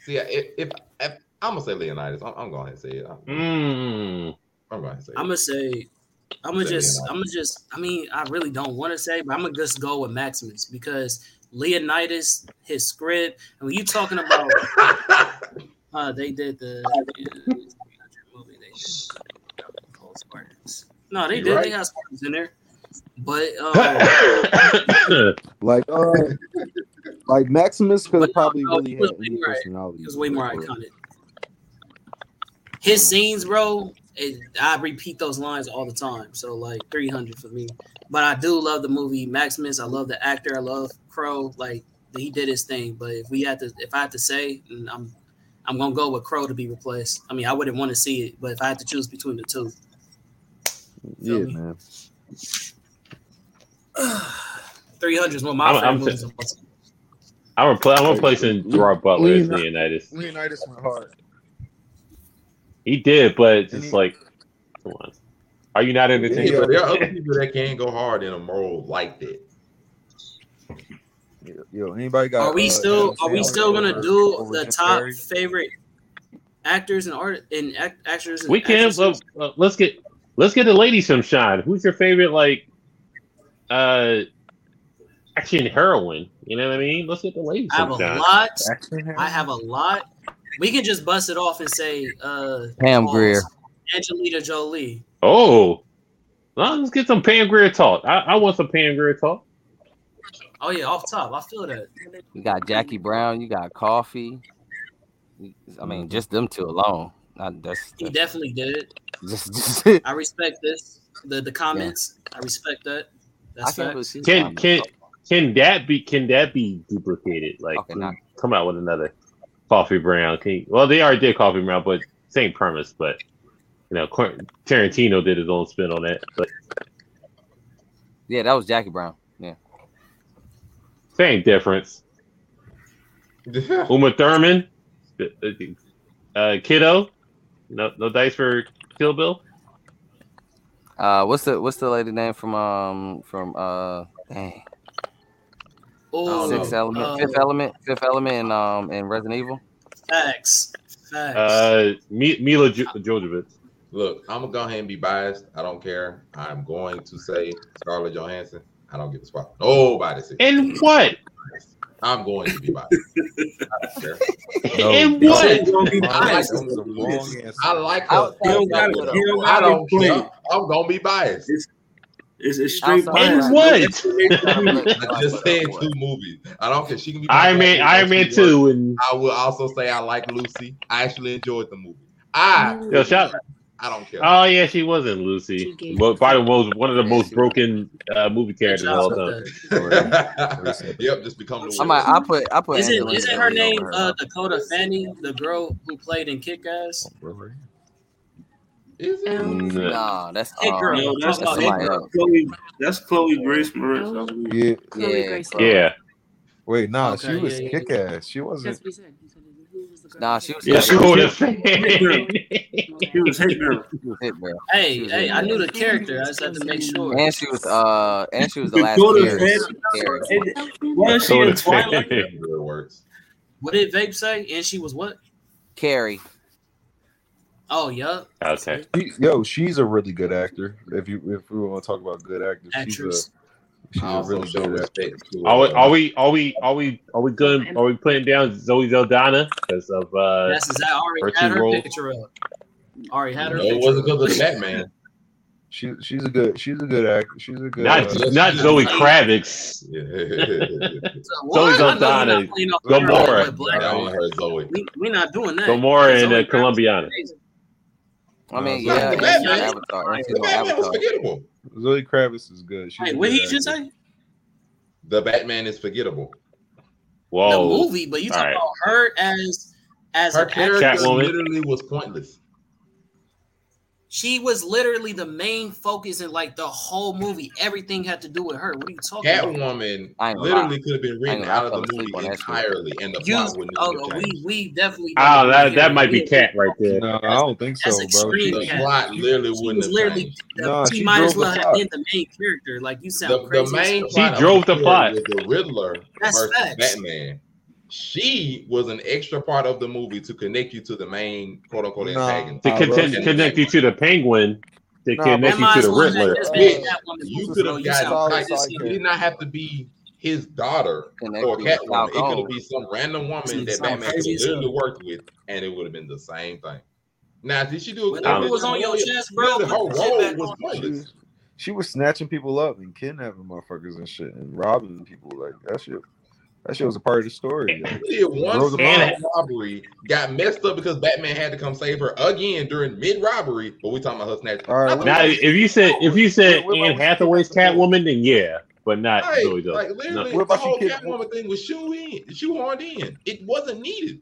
See, if, if, if I'm gonna say Leonidas, I'm, I'm going to say it. I'm, mm, I'm going to say. I'm gonna say, I'm gonna just, Leonidas. I'm gonna just. I mean, I really don't want to say, but I'm gonna just go with Maximus because Leonidas, his script, and when you talking about, uh, they did the No, they You did. right. They got Spartans in there, but um, Like, uh, like Maximus could probably no, really he was- had any you're right. personality. He was way more iconic. His scenes, bro, it, I repeat those lines all the time. So like 300 for me. But I do love the movie Maximus. I love the actor. I love Crowe. Like he did his thing. But if we had to, if I had to say, and I'm, I'm gonna go with Crowe to be replaced. I mean, I wouldn't want to see it, but if I had to choose between the two, Yeah, me? man. 300 is one of my I'm- favorite I'm movies. t- of all time. I'm repl- I'm replacing Gerard Butler as Leonidas. Leonidas went hard. He did, but it's just he- like, come on. Are you not entertained? Yeah, but there are other people that can go hard in a role like that. Yo, yo, anybody got? Are we uh, still are we still gonna over- do over the top Carrey? favorite actors and art and act, actors? And We can. actresses? Uh, let's get let's get the ladies some shine. Who's your favorite like uh action heroine? You know what I mean? Let's get the ladies I have some a shine. lot. I have a lot. We can just bust it off and say uh Pam pause. Grier. Angelina Jolie. Oh, well, let's get some Pam Grier talk. I, I want some Pam Grier talk. Oh yeah, off top. I feel that. You got Jackie Brown. You got Coffy. I mean, mm-hmm. just them two alone. Not, that's, He definitely did it. just, just I respect this. The the comments. I respect that. I can't believe facts. she's Can can it. can that be can that be duplicated? Like Okay, not- come out with another Coffee Brown. Can you, well, they already did Coffee Brown, but same premise. But you know, Quentin- Tarantino did his own spin on that. But Yeah, that was Jackie Brown. Yeah. same difference. Uma Thurman, uh, Kiddo. No, no dice for Kill Bill. Uh, what's the what's the lady name from um from uh dang Oh, Sixth Element, uh, Fifth Element, Fifth Element, and um in Resident Evil. Facts. Facts. Uh, Mila jo- Jovovich. Look, I'm gonna go ahead and be biased. I don't care. I'm going to say Scarlett Johansson. I don't give a fuck. Nobody says. And what? I'm going to be biased. I. No, and what? Gonna be I like biased. That was a wrong answer. I like her. Outside don't Black gotta- Widow. you don't I don't be care. I'm gonna be biased. It's a straight bias. And what? I just said two movies. I don't care. She can be. Iron Man, Iron Man two, and I will also say I like Lucy. I actually enjoyed the movie. I yo, shout. I don't care. Oh yeah, she wasn't Lucy. Well, probably most one of the most broken uh, movie characters of job all with time. yep, just become the I might I put I put. Isn't Angelina isn't her name her. uh, Dakota Fanning, the girl who played in Kick Ass? Is it? Nah, that's Hit um, girl. No, that's, Talk that's, hit somebody girl. else. Chloe, that's Chloe Grace Moretz. I believe. Yeah. Chloe Yeah, Grace. Yeah, Wait, nah, Okay, she was yeah, yeah. kick ass. She wasn't. Nah, she was. yeah, she Hit would Girl. She was Hit Girl. She was Hit Girl. Hey, hey, I knew the character. I just had to make sure. And she was uh and she was the last Dakota Carrie. Fanning. Carrie. Was she in Twilight? What did Vape say? And she was what? Carrie. Oh, yup. Okay. She- Yo, she's a really good actor. If you if we want to talk about good actors, she's a Actress. she's I a also really good actor. respect to. Are we, are we are we are we are we good? Are we putting down Zoe Saldana because of uh? That's is that already her had her roles. picture up. Already had her No, it wasn't up. because of the Batman. She she's a good she's a good actor. She's a good. Not uh, not Zoe Kravitz. So, what? Zoe Saldana, playing Gamora. her I women. want Zoe. We we not doing that. Gamora and Zoe uh, Kravitz Colombiana. is amazing. I mean, No, yeah, the and she's Batman- on Avatar. And she's The on Batman was Avatar. forgettable. Zoe Kravitz is good. She's Hey, what good he just say? The Batman is forgettable. Whoa. The movie, but you All talking right. about her as as Her an character Catwoman. literally was pointless. She was literally the main focus in like the whole movie. Everything had to do with her. What are you talking about? Catwoman I literally could have been written out of the movie on that shit. entirely, and the You, plot wouldn't oh, been we we definitely. Oh, that that might be Cat right there. No, I don't think so, bro. The Cat. plot literally She wouldn't was have literally changed. Nah, she she might as well have been the main character. Like you sound The, crazy. the main She drove the plot. the Riddler That's versus facts. Batman. She was an extra part of the movie to connect you to the main quote unquote Nah. antagonist. To contend, connect you to the Penguin. To Nah, connect you to the well have Riddler. just Yeah. been You could have you gotten sound solid it did not have to be his daughter Connect or Catwoman. It could Falcone. have been some random woman that Batman could crazy have literally worked with, and it would have been the same thing. Now, did she do? Whatever did was on your chest, bro, Her whole role was on. Pointless. she was snatching people up and kidnapping motherfuckers and shit and robbing people. Like that shit. That shit was a part of the story. Like, She did one Drove the small And- robbery, got messed up because Batman had to come save her again during mid robbery. But we talking about her snatch. All right, Now, if you said if you said What- what Anne about- Hathaway's Catwoman, then yeah, but not Right, Zoe like literally, What the whole Catwoman thing was shoe in, shoehorned in. It wasn't needed.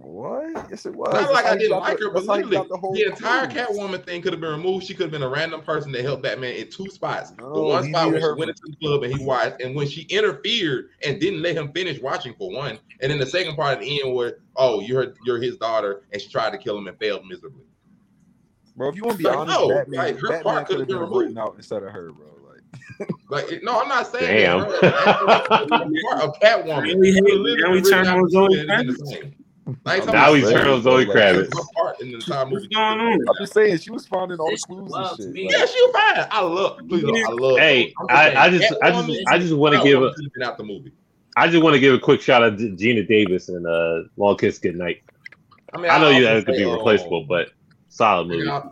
What? Yes, it was. Not That's like I didn't like her, but that's literally, the whole the entire crew. Catwoman thing could have been removed. She could have been a random person that helped Batman in two spots. the one spot where needed she her went into the club and he watched, and when she interfered and didn't let him finish watching for one, and then the second part at the end where oh you're you're his daughter and she tried to kill him and failed miserably. Bro, if you want to be Like, honest, no, Batman, like, her Batman part could have been been written out instead of her, bro. Like, Like no, I'm not saying Damn. that. bro. The part of Catwoman. Now we hate- could literally now we written turn on Zoe and been the Kravitz. same. Like, Now talking he's about- on Zoe Kravitz. Part in the entire movie. What's going on? I'm just saying, she was finding all the clues and shit. me. Like, Yeah, she was fine. I love. Please, I love. Hey, I'm I, I just I just Catwoman, I just want to give a could have been out the movie. I just want to give a quick shout out to Geena Davis and uh Long Kiss Goodnight. I mean, I know you also that could be say, um, replaceable, but solid movie. I,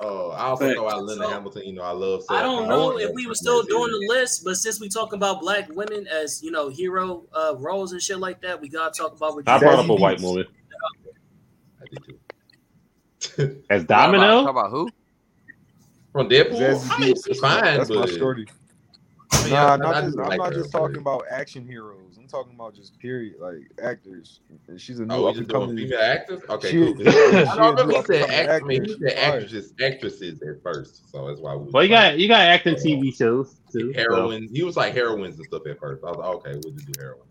Uh, I also Facts. throw out Linda So, Hamilton. You know, I love. I don't Connor. know if we were still doing the list, but since we talk about black women as you know hero uh, roles and shit like that, we gotta talk about. What I brought up a Zazie white woman I did too. as about, Domino. talk about who? From Deadpool, Zazie I mean, it's fine, That's my shorty. I mean, Nah, I- I not do just, I'm not her, just but- talking about action heroes. I'm talking about just period, like actors. And she's a new Oh, up-and-coming female actors? Okay, She- cool. she- she I a don't remember new he said coming act, I he She's said fire. actresses, actresses at first, so that's why we. Well, you got you got acting TV shows too. so. heroin. He was like heroines and stuff at first. I was like, okay, we'll just do heroin.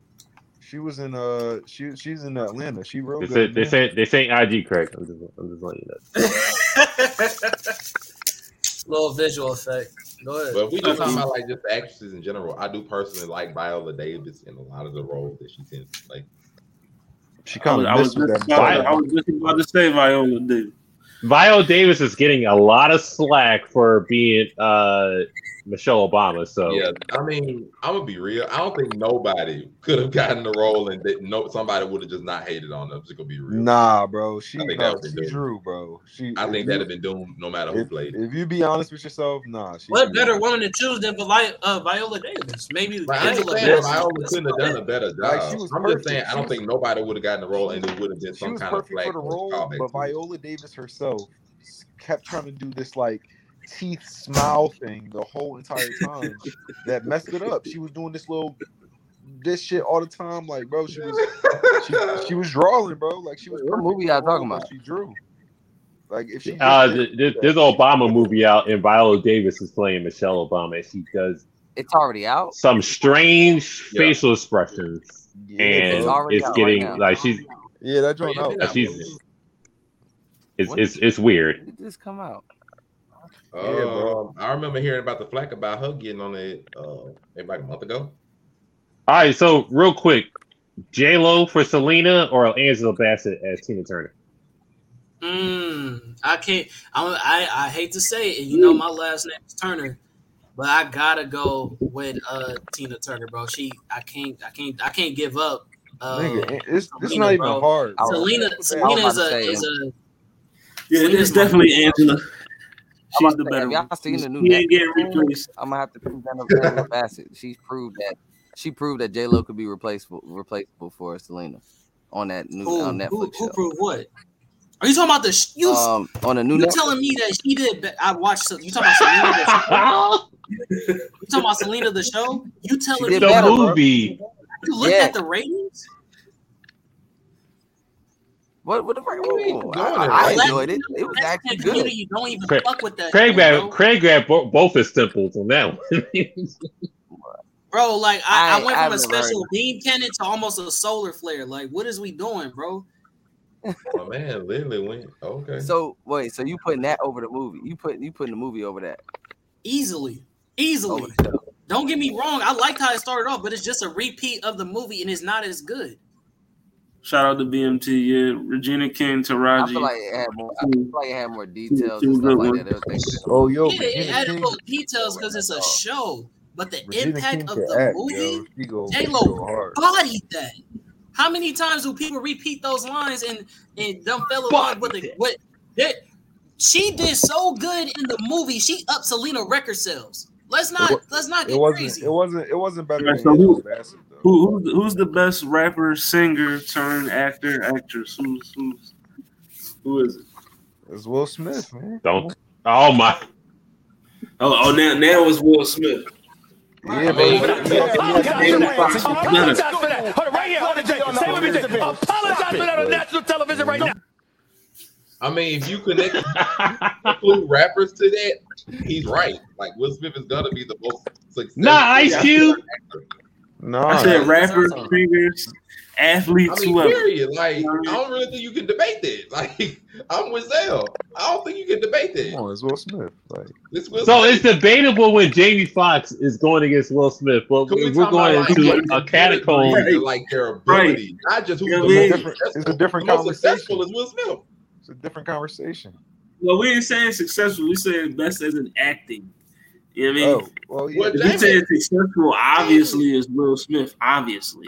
She was in uh she she's in Atlanta. She wrote They said they man. say they say IG Craig. I'm just I'm just letting you know. Little visual effect. Go ahead. But if we just talking about like just actresses in general, I do personally like Viola Davis in a lot of the roles that she tends to play. She I kind was, I was just that. about, I was just about to say Viola Davis. Viola Davis is getting a lot of slack for being uh Michelle Obama. So Yeah, I mean, I'm gonna be real. I don't think nobody could have gotten the role and that no somebody would have just not hated on them. Just gonna be real. Nah, bro. She, I think nah, that was she drew, bro. She. I think that'd have been doomed no matter who If, played it. if you be honest with yourself, nah. She What drew. better woman to choose than Vi- uh, Viola Davis? Maybe Like, I Angela saying Bassett. Viola couldn't have done a better job. Like, she was I'm perfect. just saying I don't think nobody would have gotten the role and it would have been She some was kind of perfect flag for the role, but. Viola Davis herself kept trying to do this like teeth smile thing the whole entire time that messed it up. She was doing this little this shit all the time, like bro. She was she, she was drawing, bro. Like she was. What movie for y'all talking about? She drew. Like if she. just uh, did- th- th- there's an Obama movie out, and Viola Davis is playing Michelle Obama, and she does It's already out. some strange Yeah. facial expressions, yeah, and It's already it's out getting right like she's yeah, that joint Yeah, out. she's it's it's it's weird. Did this come out? Yeah, bro. Um, I remember hearing about the flack about her getting on it uh, maybe like a month ago. All right, so real quick, J Lo for Selena or Angela Bassett as Tina Turner? Mm, I can't. I'm, I I hate to say it, you know my last name is Turner, but I gotta go with uh Tina Turner, bro. She, I can't, I can't, I can't give up. Uh, Nigga, it's it's Selena, not even bro. hard. I. Selena, I was Selena is a is a Yeah, it's my- definitely Angela. I'm She's the say, better one. y'all seen the new She ain't getting Netflix? replaced. I'm gonna have to prove that Angela Bassett. She's proved that she proved that J Lo could be replaceable replaceable for Selena on that new who, on who, Netflix who show. proved what? Are you talking about the sh- you? Um, on a new you Netflix. telling me that she did? be- I watched. You talking about Selena? The show? You talking about Selena the show? You telling me the better, bro. movie. you looked Yeah. at the ratings? What what the fuck? mean, whoa, going I, I enjoyed it. It was actually good. You don't even Craig- fuck with that. Craig shit, grabbed. Craig grabbed bo- both his temples on that one. Bro, like I, I- I went from a special of beam cannon to almost a solar flare. Like, what is we doing, bro? Oh man, literally went okay. So wait, so you putting that over the movie? You put you putting the movie over that? Easily, easily. Over the show. Don't get me wrong. I liked how it started off, but it's just a repeat of the movie, and it's not as good. Shout out to BMT. Yeah, Regina King, Taraji. I Taraji. feel like it had more. I feel like it had more details and stuff like ones. that. Oh yo, yeah, it Regina added King, those details because it's a show, but the Regina impact King of the act, movie, yo. She go, she J-Lo go bodied that. How many times do people repeat those lines and and them fellow lines with the what? That she did so good in the movie. She upped Selena record sales. Let's not wa- let's not get It wasn't. crazy. It wasn't. It wasn't better Right, than so who- Angela Bassett though. Who, who's, who's the best rapper, singer, turn actor, actress? Who's who's who is it? It's Will Smith, man. Don't. Oh my. Oh, oh now now it's Will Smith. Yeah, is better. for that. Hold it right here. Hold it, Jay. Stay with me, Jay. Apologize for that on national television right now. I mean, if you connect include rappers to that, he's right. Like Will Smith is gonna be the most successful. Nah, Ice Cube. Nah, I said man. rappers, singers, athletes, I mean, whoever. period. Like, I don't really think you can debate that. Like, I'm with Zell. I don't think you can debate Come that. on, it's Will Smith. Like, This Will So Smith. it's debatable when Jamie Foxx is going against Will Smith, but we we're going about, into like, a catacomb. Right. like their ability, not just who's You know the most? Different- it's a different the most successful conversation. is Will Smith. it's a different conversation. Well, we ain't saying successful. We saying best as an acting. You know what I mean? Oh, well, yeah. Well, If we say successful, obviously is Will Smith. Obviously,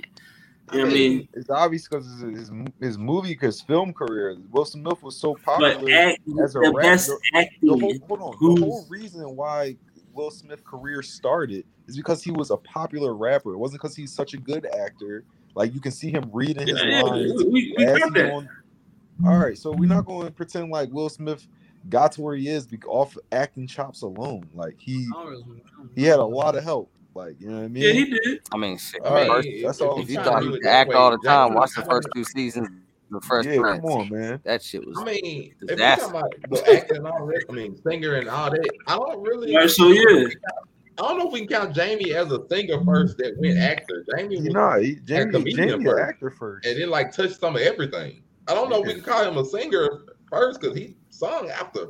You know what I mean? it's obvious because his, his his movie, his film career. Will Smith was so popular But act, as a the rapper. best The, acting. the whole, hold on, the whole reason why Will Smith career started is because he was a popular rapper. It wasn't because he's such a good actor. Like you can see him reading his Yeah, yeah, lines. we, we as got that. going- All right, so we're not going to pretend like Will Smith got to where he is off acting chops alone. Like he I don't really- he had a lot of help. Like you know what I mean? Yeah, he did. I mean, shit. All right, first- that's all. if you thought he do could act that all way, the time, watch the first two seasons. The first Yeah, come on, man. That shit was. I mean, if you Disaster. talking about the acting and all that, I mean, singer and all that, I don't really. All right, so yeah. I don't know if we can count Jamie as a singer first that went actor. Jamie was You know, he, a Jamie, comedian Jamie, an first, actor first. and then like touched some of everything. I don't know if we can call him a singer first because he sung after.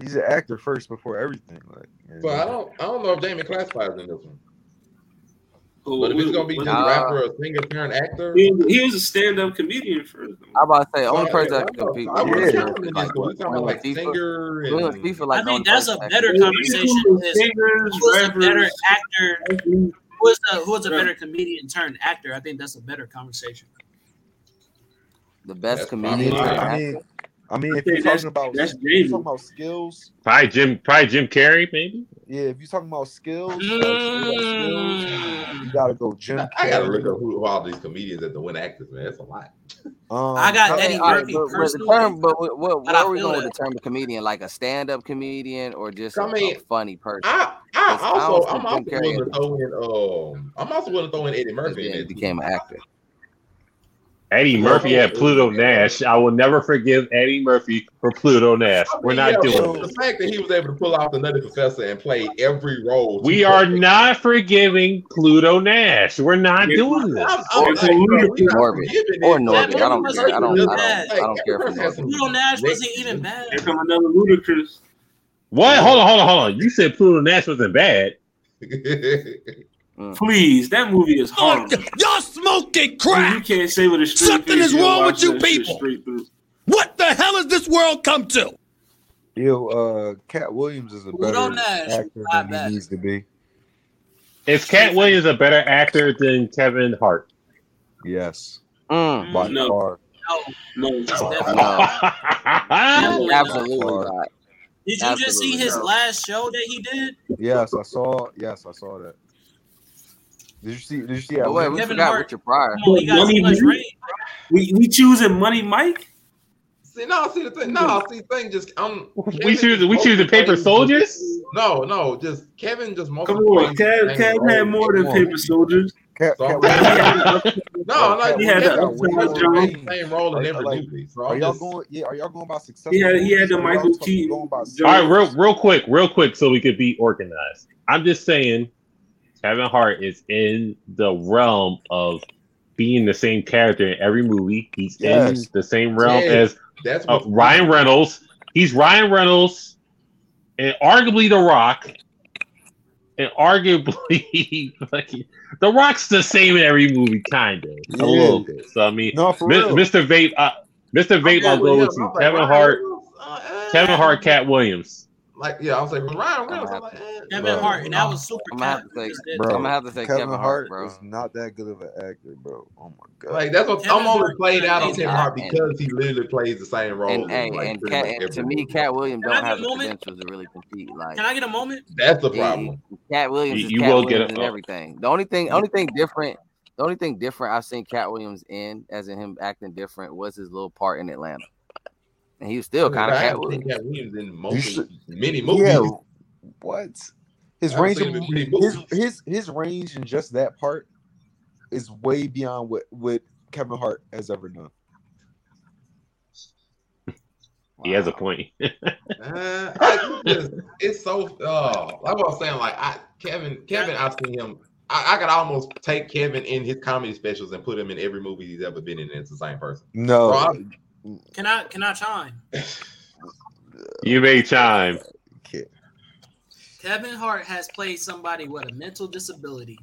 He's an actor first before everything. Like, you So. I don't, I don't know if Jamie classifies in this one. Who- But if it's who- gonna be just Nah. rapper or singer turned actor, He, he was a stand-up comedian first. I'm about to say, only Well, person I- that can compete I with would Will Yeah. count Smith him is in like this one. We talking Queen about like Latifah. singer Queen and Latifah, like I the think that's a that better can- conversation. Is Singers, who is a better actor? Who is a who is a better comedian turned actor? I think that's a better conversation. The best That's comedian. probably turned I actor. mean, I mean, if you're talking about that's if you're talking about skills, Probably Jim, probably Jim Carrey, maybe. yeah, if you're talking about skills, like, straight up skills, Mm. you gotta go Jim I gotta look Carrey. up who, who all these comedians that the win actors, man. That's a lot. Um, I got Eddie all right, Murphy but, but the personally, term, but what, what, but where I are we going with that. the term of comedian? Like a stand-up comedian or just I a, mean, a funny person? I, I Because I also, I'm also Jim willing to throw in, um, I'm also willing to throw in Eddie Murphy in then became an actor. Eddie Murphy had Pluto Nash. I will never forgive Eddie Murphy for Pluto Nash. We're not yeah, doing but this. The fact that he was able to pull off the Nutty Professor and play every role. We are perfection. not forgiving Pluto Nash. We're not doing this. I'm, Or- I'm, or like, bro, Norbit. Or it. Norbit. I don't movie care. I don't. I wasn't don't. I don't care for Eddie Murphy Norbit. Pluto Nash wasn't even scenes. bad. Here come another ludicrous. What? Hold on, hold on, hold on. You said Pluto Nash wasn't bad. Please, that movie is horrible. Y'all smoking crap. You can't say with a straight Something face is you'll wrong with you people. straight through. What the hell has this world come to? Yo, uh, Katt Williams is a better actor than bad. he needs to be. Is Katt Williams a better actor than Kevin Hart? Yes, Mm, by No. far. No, No, it's no, absolutely not. Did you just see his not. last show that he did? Yes, I saw. Yes, I saw that. Did you see? Did you see? But wait, we Kevin forgot Hart- Richard Pryor. Come on, he got Money too much range. we we choosing Money Mike. see, no, see the thing. No, see the thing. Just I'm. we choose we choose the paper soldiers. No, no, just Kevin. Just most Come on, Kev, Kev had more than Paper Soldiers. Cat, So Cat No, no, He had the was upside playing jump. the same role in Like- every like, movie. So Are y'all going? Yeah, are y'all going by successful? He had he had the movies, or y'all Michael talking- Keaton. All right, real real quick, real quick, so we could be organized. I'm just saying, Kevin Hart is in the realm of being the same character in every movie. He's Yes. in the same realm Yes. as that's uh, Ryan Reynolds. He's Ryan Reynolds, and arguably The Rock, and arguably like The Rock's the same in every movie, kind of Yeah. a little bit. So I mean, No, for Mi- Mr. Vape, uh, Mr. Vape, I'll go with you. Kevin Hart, uh. Kevin Hart, Katt Williams. Like, yeah, I was like, with Ryan Reynolds, I'm like, eh. Kevin Bro, Hart, and that was super. I'm gonna have to say, Bro. I'm gonna have to say Kevin, Kevin, Hart bro. is not that good of an actor, bro. Oh my god. Like that's what Kevin I'm only played out on Kevin not, Hart and- because he literally plays the same role. And, in, hey, like, and, Cat, much and to me. Katt Williams don't have the moment? credentials to really compete. Like Can I get a moment? That's the problem. Katt Williams You- is you Cat will get Williams a- and oh. everything. The only thing, only thing different, the only thing different I've seen Katt Williams in, as in him acting different, was his little part in Atlanta, and he was still kind of Cat haven't Williams. Katt Williams in most many movies. Yeah. What? His range of him in many his movies. his his range in just that part is way beyond what what Kevin Hart has ever done. He has a point. Uh, I just, it's so uh like I was saying, like I Kevin Kevin I've seen him I, I could almost take Kevin in his comedy specials and put him in every movie he's ever been in. And it's the same person. No, So I'm- Can I? Can I chime? you may chime. Kevin Hart has played somebody with a mental disability.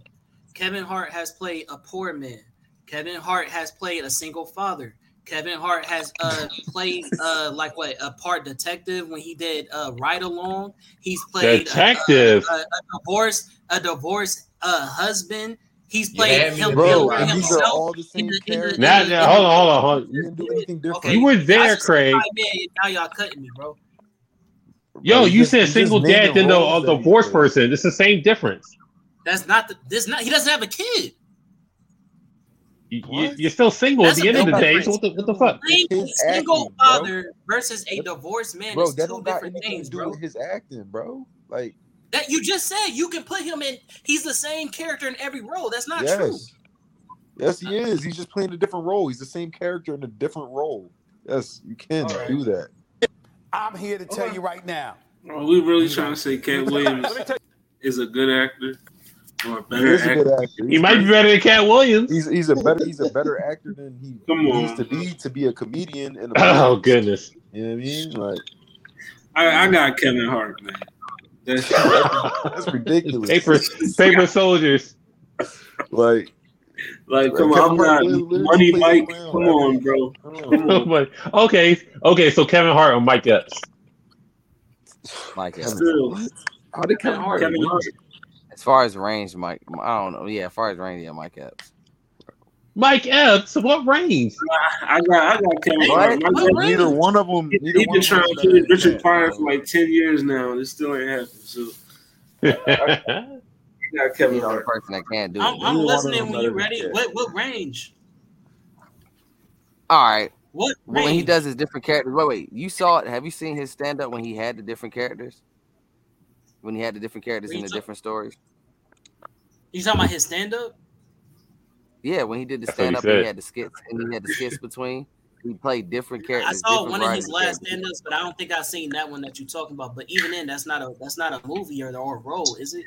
Kevin Hart has played a poor man. Kevin Hart has played a single father. Kevin Hart has uh played uh like what a part detective when he did uh Ride Along. He's played a- Detective. a, a, a divorce a divorce uh husband. He's You played had me him, to Bro, feel him and these are himself. all the in same the- in the- characters. in Now, now, hold on, hold on, hold on. You didn't do anything different. Okay, You were there, y'all just said Craig. Now y'all cutting me, bro. Yo, Bro, you just- said single name dad, then the roles uh, a that divorced person. It's the same difference. That's not the. This not. He doesn't have a kid. You, you, What? you're still single That's at the end of the big day. So what the, what the fuck? Playing a single acting, bro. father versus a divorced man Bro, is two different things, to do bro. with his acting, bro. Like, That you just said you can put him in. He's the same character in every role. That's not true. yes. Yes, he is. He's just playing a different role. He's the same character in a different role. Yes, you can All right. do that. I'm here to tell you right now. Are we really trying to say Katt Williams is a good actor or a He better is a good actor? actor. He He's, might be better than Katt Williams. he's he's a better he's a better actor than he Come needs to be to be a comedian in a Oh goodness. You know what I mean? Like I, I got Kevin Hart, man. That's that's ridiculous. paper paper soldiers. Like like, come Kevin on, I'm not Money Mike. around. Come on, bro. Come on. Oh okay, okay. So Kevin Hart or Mike Epps. Mike Epps. Still, how did Kevin Hart Kevin? Hart. As far as range, Mike, I don't know. Yeah, as far as range, yeah, Mike Epps. Mike Epps. What range? I got, I got Kevin What? Hart. My What Neither one of them. He, Neither he one been trying to is better kill Richard Cat, Pryor for like ten years now, and it still ain't happened. So I got Kevin You know, the Hart. person that can't do I'm, it. I'm Neither one of listening when you better ready. What what range? All right. What When he does his different characters. Wait, wait. You saw it? Have you seen his stand up when he had the different characters? When he had the different characters What in you the talk- different stories? You talking about his stand up? Yeah, when he did the That's he stand up and he had the skits and he had the skits between. He played different characters. I saw one of his last characters. stand ups, but I don't think I've seen that one that you're talking about. But even then, that's not a that's not a movie or, or a role, is it?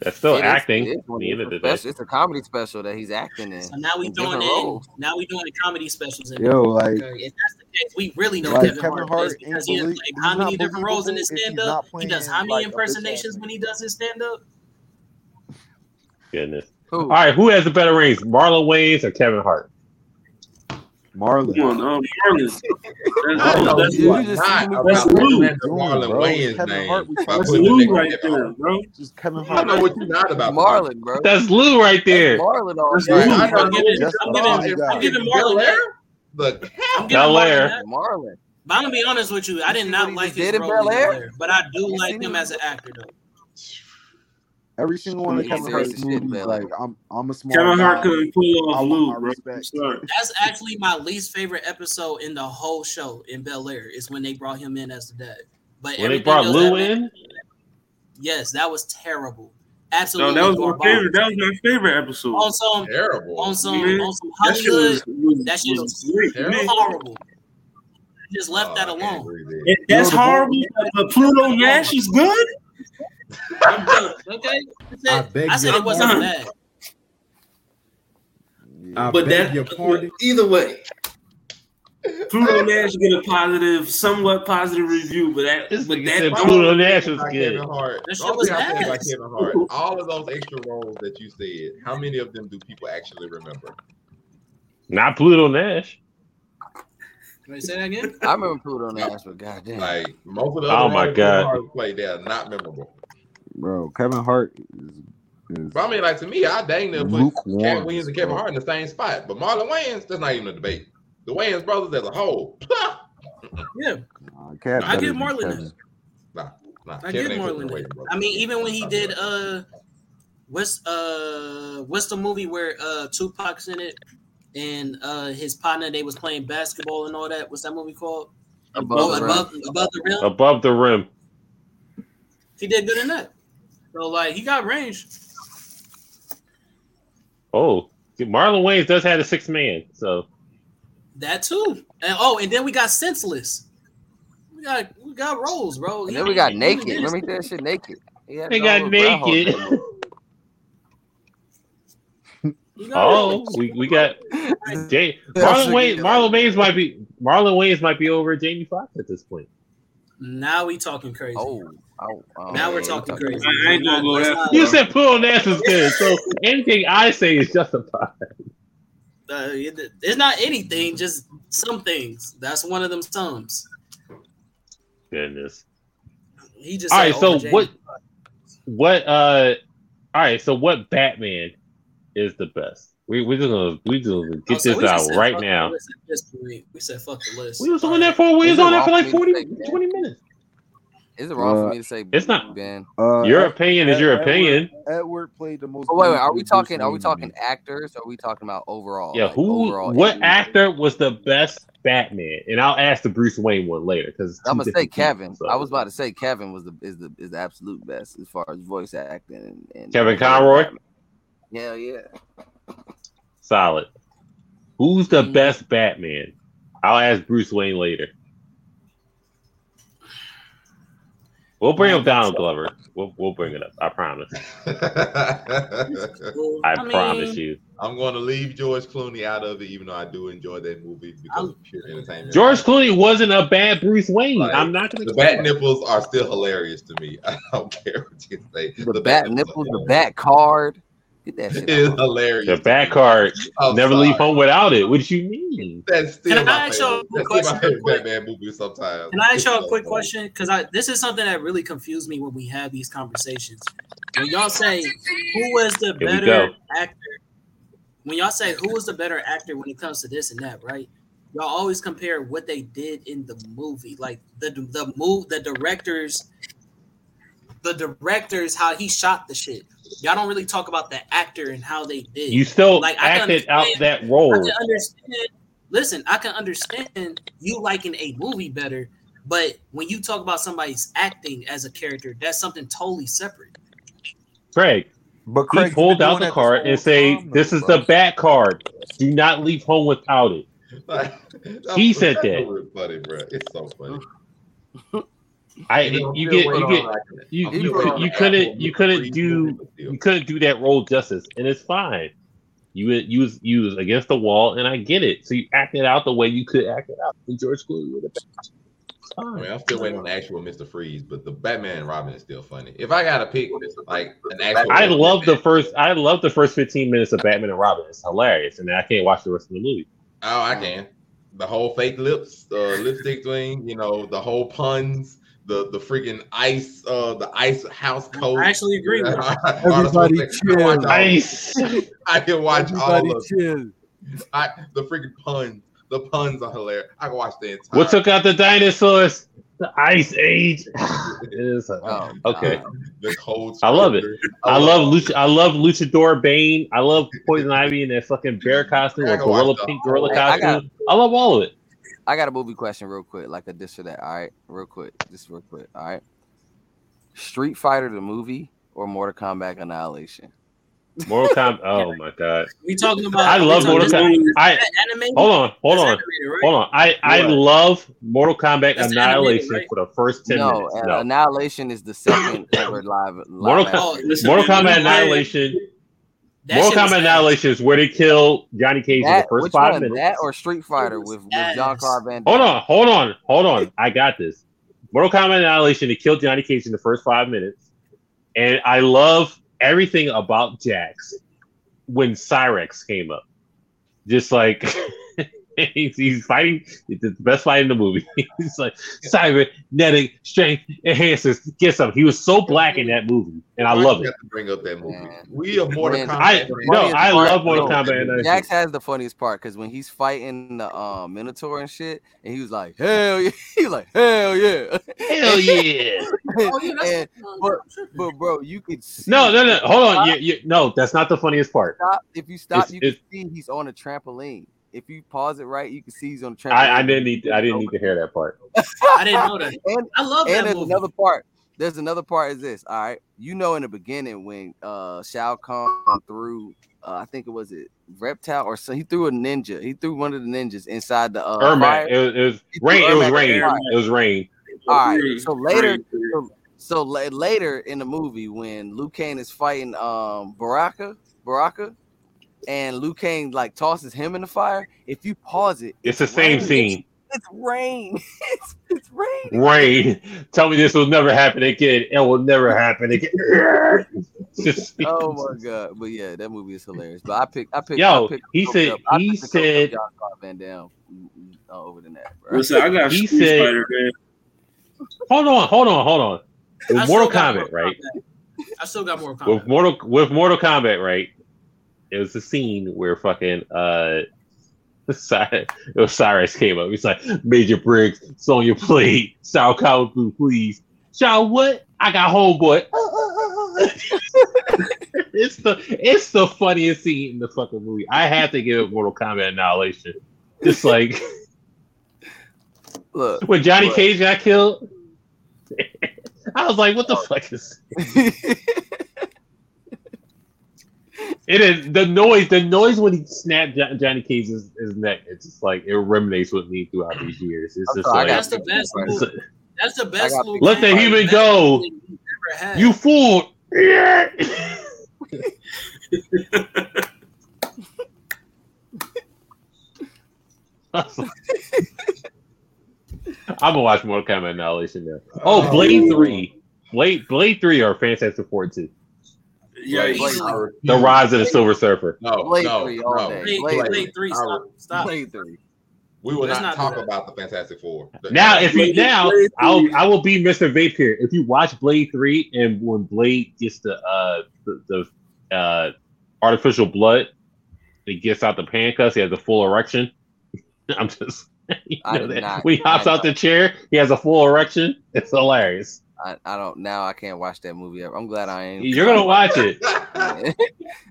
That's still It is- acting. it is At one. the end It's a the day. special- It's a comedy special that he's acting in. So now we in doing it. Now we doing the comedy specials. In Yo, like if that's the case, we really know Like, Kevin, Kevin Hart, Hart because he ain't has belie- played he's how many different roles in his believable stand up. He does how many like, impersonations when he does his stand up? Goodness. Who? All right, who has the better range, Marlon Wayans or Kevin Hart? Marlon. Come on, um, Marlon. I That's, you you just- are you not that's to Lou. mention Marlon Bro, Wayans' Kevin name Hart, we by talking that's Lou right there, bro. Just Kevin I I Hart. know what you're not about. Marlon, bro. That's Lou right there. Marlon all That's day. Lou. I know I'm giving, Just I'm giving, I'm giving Marlon Air, that. the I'm giving Marlon Air. Marlon. But I'm gonna be honest with you. I did not like just his role in Air? Bel Air, but I do like seen him him? as an actor though. Every single one of He's Kevin Hart's as shit, movies, like I'm, I'm a small Kevin Hart couldn't pull I off want Lou, my bro. I'm respect. sorry. That's actually my least favorite episode in the whole show in Bel Air is when they brought him in as the dad. But When they brought Lou that man- in, yes, that was terrible. No, Absolutely, that was my garbage. favorite. That was my favorite episode. On some, terrible. on some, Man, on some that shit Hollywood. was, was, that shit was was great, terrible. man. horrible. Just left Oh, that alone. it. It- That's horrible, but Pluto Nash is good. I'm good, okay, I I said, beg I said it wasn't pardon. bad. I But beg that your pardon. either way, Pluto Nash get a positive, somewhat positive review, but that, This but nigga that said Pluto Nash say was about good. Kevin Hart. That shit was thing about. Kevin Hart, all of those extra roles that you said, how many of them do people actually remember? not Pluto Nash. Can I say that again? I remember Pluto Nash, but goddamn. Like most of the Oh my God. Kevin played, they are not memorable. Bro, Kevin Hart is, is But I mean, like to me, I dang near put lukewarm. Katt Williams and Kevin bro. Hart in the same spot. But Marlon Wayans, that's not even a debate. The Wayans brothers as a whole, Yeah, Nah, Cat I better give Marlon Kevin. nah, nah. I Kevin give Marlon the that. Wayans brothers. I mean, even when he did uh, what's uh, what's the movie where uh Tupac's in it and uh his partner they was playing basketball and all that. What's that movie called? Above Oh, the above, above the rim. Above the rim. He did good in that. So like he got range. Oh, Marlon Wayans does have a six man. So That too. And oh, and then we got senseless. We got we got roles, bro. And then we got naked. did his Remember he thing. did that shit naked. He they his got own little groundhog naked. day movie. He got Oh, we, we got Jay Marlon a Wayans. good- uh, Marlon Wayans might be Marlon Wayans might be over Jamie Foxx at this point. Now we talking crazy. Oh, oh, oh, now we're talking we crazy. I ain't gonna go Let's that not- You said Pluto Nash is good, so anything I say is justified. uh, it's not anything, just some things. That's one of them sums. Goodness. He just all right. so over what? What? Uh, all right. So what Batman is the best. We we just gonna we just gonna Oh, get so this out said right now. list at this. We said fuck the list. We was on that for we was on that for for like me 40, 20 minutes. Is it wrong for Uh, me to say It's not. Ben? Uh, Your Ed- opinion is your Edward- opinion. Edward played the most. Oh, wait, wait. Are we talking? Are we Bruce Wayne to talking me. actors? Or are we talking about overall? Yeah, like, who? Overall What MCU? actor was the best Batman? And I'll ask the Bruce Wayne one later because I'm gonna say Kevin. I was about to say Kevin was the is the is the absolute best as far as voice acting and, and Kevin Conroy. Hell yeah. Solid. Who's the Mm. best Batman? I'll ask Bruce Wayne later. We'll bring up Donald Glover. We'll we'll bring it up. I promise. Well, I, mean, promise you. I'm going to leave George Clooney out of it, even though I do enjoy that movie because of pure entertainment. George Clooney wasn't a bad Bruce Wayne. Like, I'm not gonna The bat nipples are still hilarious to me. I don't care what you say. The, bat nipples, the bat card. Get that shit. It is hilarious. The bat card. I'm oh, Never sorry. leave home without it. What do you mean? That's still Can I my ask y'all a quick That's still my question real favorite quick? Batman movie sometimes. Can I ask y'all a quick question? Because I this is something that really confused me when we have these conversations. When y'all say who was the we better actor, when y'all say who was the better actor when it comes to this and that, right? Y'all always compare what they did in the movie, like the the move, the directors, the directors, how he shot the shit. Y'all don't really talk about the actor and how they did. You still Like, I acted out understand- that I role. can understand. Listen, I can understand you liking a movie better, but when you talk about somebody's acting as a character, that's something totally separate. Craig, But he Craig, pulled out the card and say, time, "This though, is bro. the bat card. Do not leave home without it." Like, He said that. so funny, bro. It's so funny. I You you get you get you you, could, you couldn't you couldn't do you couldn't do that role justice, and it's fine. You you was you was against the wall, and I get it. So you acted out the way you could act it out. And George Clooney would have I mean, I'm still waiting on the actual Mr. Freeze, but the Batman and Robin is still funny. If I gotta pick, like an actual, I love the first. I love the first fifteen minutes of Batman and Robin. It's hilarious, and I can't watch the rest of the movie. Oh, I can. The whole fake lips, uh, lipstick thing. You know, the whole puns, the the freaking ice, uh, the ice house coat. I actually agree with you. Everybody I can watch all- Nice. I can watch all Everybody of chill. I, the freaking puns. The puns are hilarious. I can watch the entire. What took out the dinosaurs? The Ice Age. It is a- Oh, okay. God. this whole I love it. scripture. I love Luch- I love Luchador Bane. I love Poison Ivy in that fucking bear costume or gorilla pink gorilla Hey, I got- costume. I love all of it. I got a movie question real quick, like a this or that. All right, real quick, just real quick. All right. Street Fighter the movie or Mortal Kombat Annihilation? Mortal Kombat. Oh my god. We talking about? I love Mortal about- Kombat. I animated? hold on, hold That's on, animated, right? hold on. I I What? love Mortal Kombat That's Annihilation animated, right? for the first ten no, minutes. uh, No, Annihilation is the second ever live. live Mortal action. Oh, listen, Mortal Kombat you- Annihilation. That Mortal shit was Kombat. Annihilation is where they kill Johnny Cage in the first five one? minutes. That or Street Fighter with, with John ass. Claude Van Damme? Hold on, hold on, hold on. I got this. Mortal Kombat Annihilation, they killed Johnny Cage in the first five minutes. And I love everything about Jax when Cyrax came up. Just like he's, he's fighting, it's the best fight in the movie. he's like, cybernetic strength enhancers, get some. He was so black in that movie, and I love it. bring up that movie. Man. We are Mortal Kombat. I no, I part- love Mortal Kombat Annihilation. Jax has the funniest part because when he's fighting the um, Minotaur and shit, and he was like, "Hell yeah!" He was like, "Hell yeah!" Hell yeah! Oh yeah, And- but, but bro, you could see No, no, no. Hold on. You, you, no, that's not the funniest part. stop- if you stop, It's- you can see he's on a trampoline. If you pause it right, you can see he's on the trampoline. I, I didn't need. I didn't need to hear that part. I didn't know that. And I love and that there's movie. another part. There's another part is this. All right, you know, in the beginning when uh Shao Kahn threw, uh, I think it was it reptile or so he threw a ninja. He threw one of the ninjas inside the uh, Ermac. It was, it was He threw rain. It was Ermac rain. It was rain. All right. So later, so, so la- later in the movie when Liu Kang is fighting um Baraka, Baraka, and Liu Kang like tosses him in the fire. If you pause it, It's the same scene. It's rain. It's it's rain. Rain. Tell me this will never happen again. It will never happen again. Oh my god! But yeah, that movie is hilarious. But I picked, I picked. Yo, I picked he said- up. I he picked the Coke up said- Van Damme uh, over than that, bro. Listen, I got He said- Fighter, hold on. Hold on. Hold on. I With still Mortal got Kombat, right? I still got more Kombat. With Mortal with Mortal Kombat, right? It was a scene where fucking uh Cyrus, it was Cyrus came up. He's like, Major Briggs, it's on your plate. Cow food, please. Child, what? I got homeboy. it's the it's the funniest scene in the fucking movie. I have to give it Mortal Kombat Annihilation. Just like Look, when Johnny look. Cage got killed. I was like, what the fuck is it is the noise the noise when he snapped Jo- Johnny Cage's his neck, it's just like it ruminates with me throughout these years. It's just like That's the best It's move. That's the best got. Let the human go. You fool. Yeah. I'm gonna watch Mortal Kombat Annihilation now. Oh, Blade Three, Blade Blade Three or Fantastic Four Two. Yeah, Blade he's- I. The Rise of the Silver Surfer. No, Blade no, three all no. day. Blade, Blade Blade, three. three. Stop. Stop. Blade three. We will Let's not, not talk that. about the Fantastic Four. Now, if you now, I'll. I will be Mr. Vape here. If you watch Blade Three and when Blade gets the uh the, the uh artificial blood, he gets out the handcuffs. He has a full erection. I'm just. You know did that. not- when he hops I out the chair, he has a full erection. It's hilarious. I, I don't now. I can't watch that movie ever. I'm glad I ain't. You're gonna watch it. I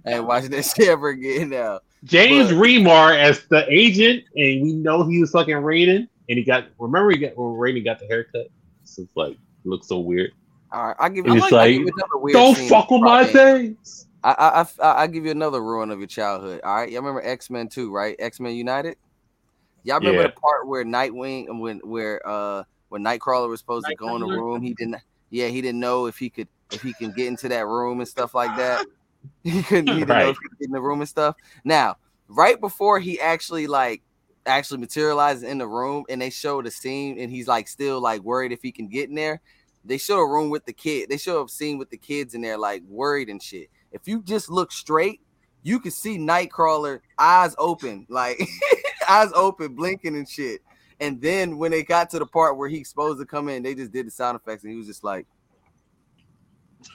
ain't watching that shit ever again now. James But- Remar as the agent, and we know he was fucking Raiden, and he got. Remember, he got when Raiden got the haircut. So it's like looks so weird. All right, I'll give you. it's I'll like, give another weird Don't scene fuck with my things. I, I, I, I'll give you another ruin of your childhood. All right, y'all remember X Men Two, right? X Men United. Y'all remember Yeah. the part where Nightwing, when where uh when Nightcrawler was supposed to go in the room, he didn't. Yeah, he didn't know if he could if he can get into that room and stuff like that. He couldn't. He didn't know if he could get in the room and stuff. Now, right before he actually like actually materializes in the room, and they show the scene, and he's like still like worried if he can get in there. They show a room with the kid. They show a scene with the kids in there, like worried and shit. If you just look straight, you can see Nightcrawler eyes open, like eyes open, blinking and shit. And then when they got to the part where he's supposed to come in, they just did the sound effects, and he was just like,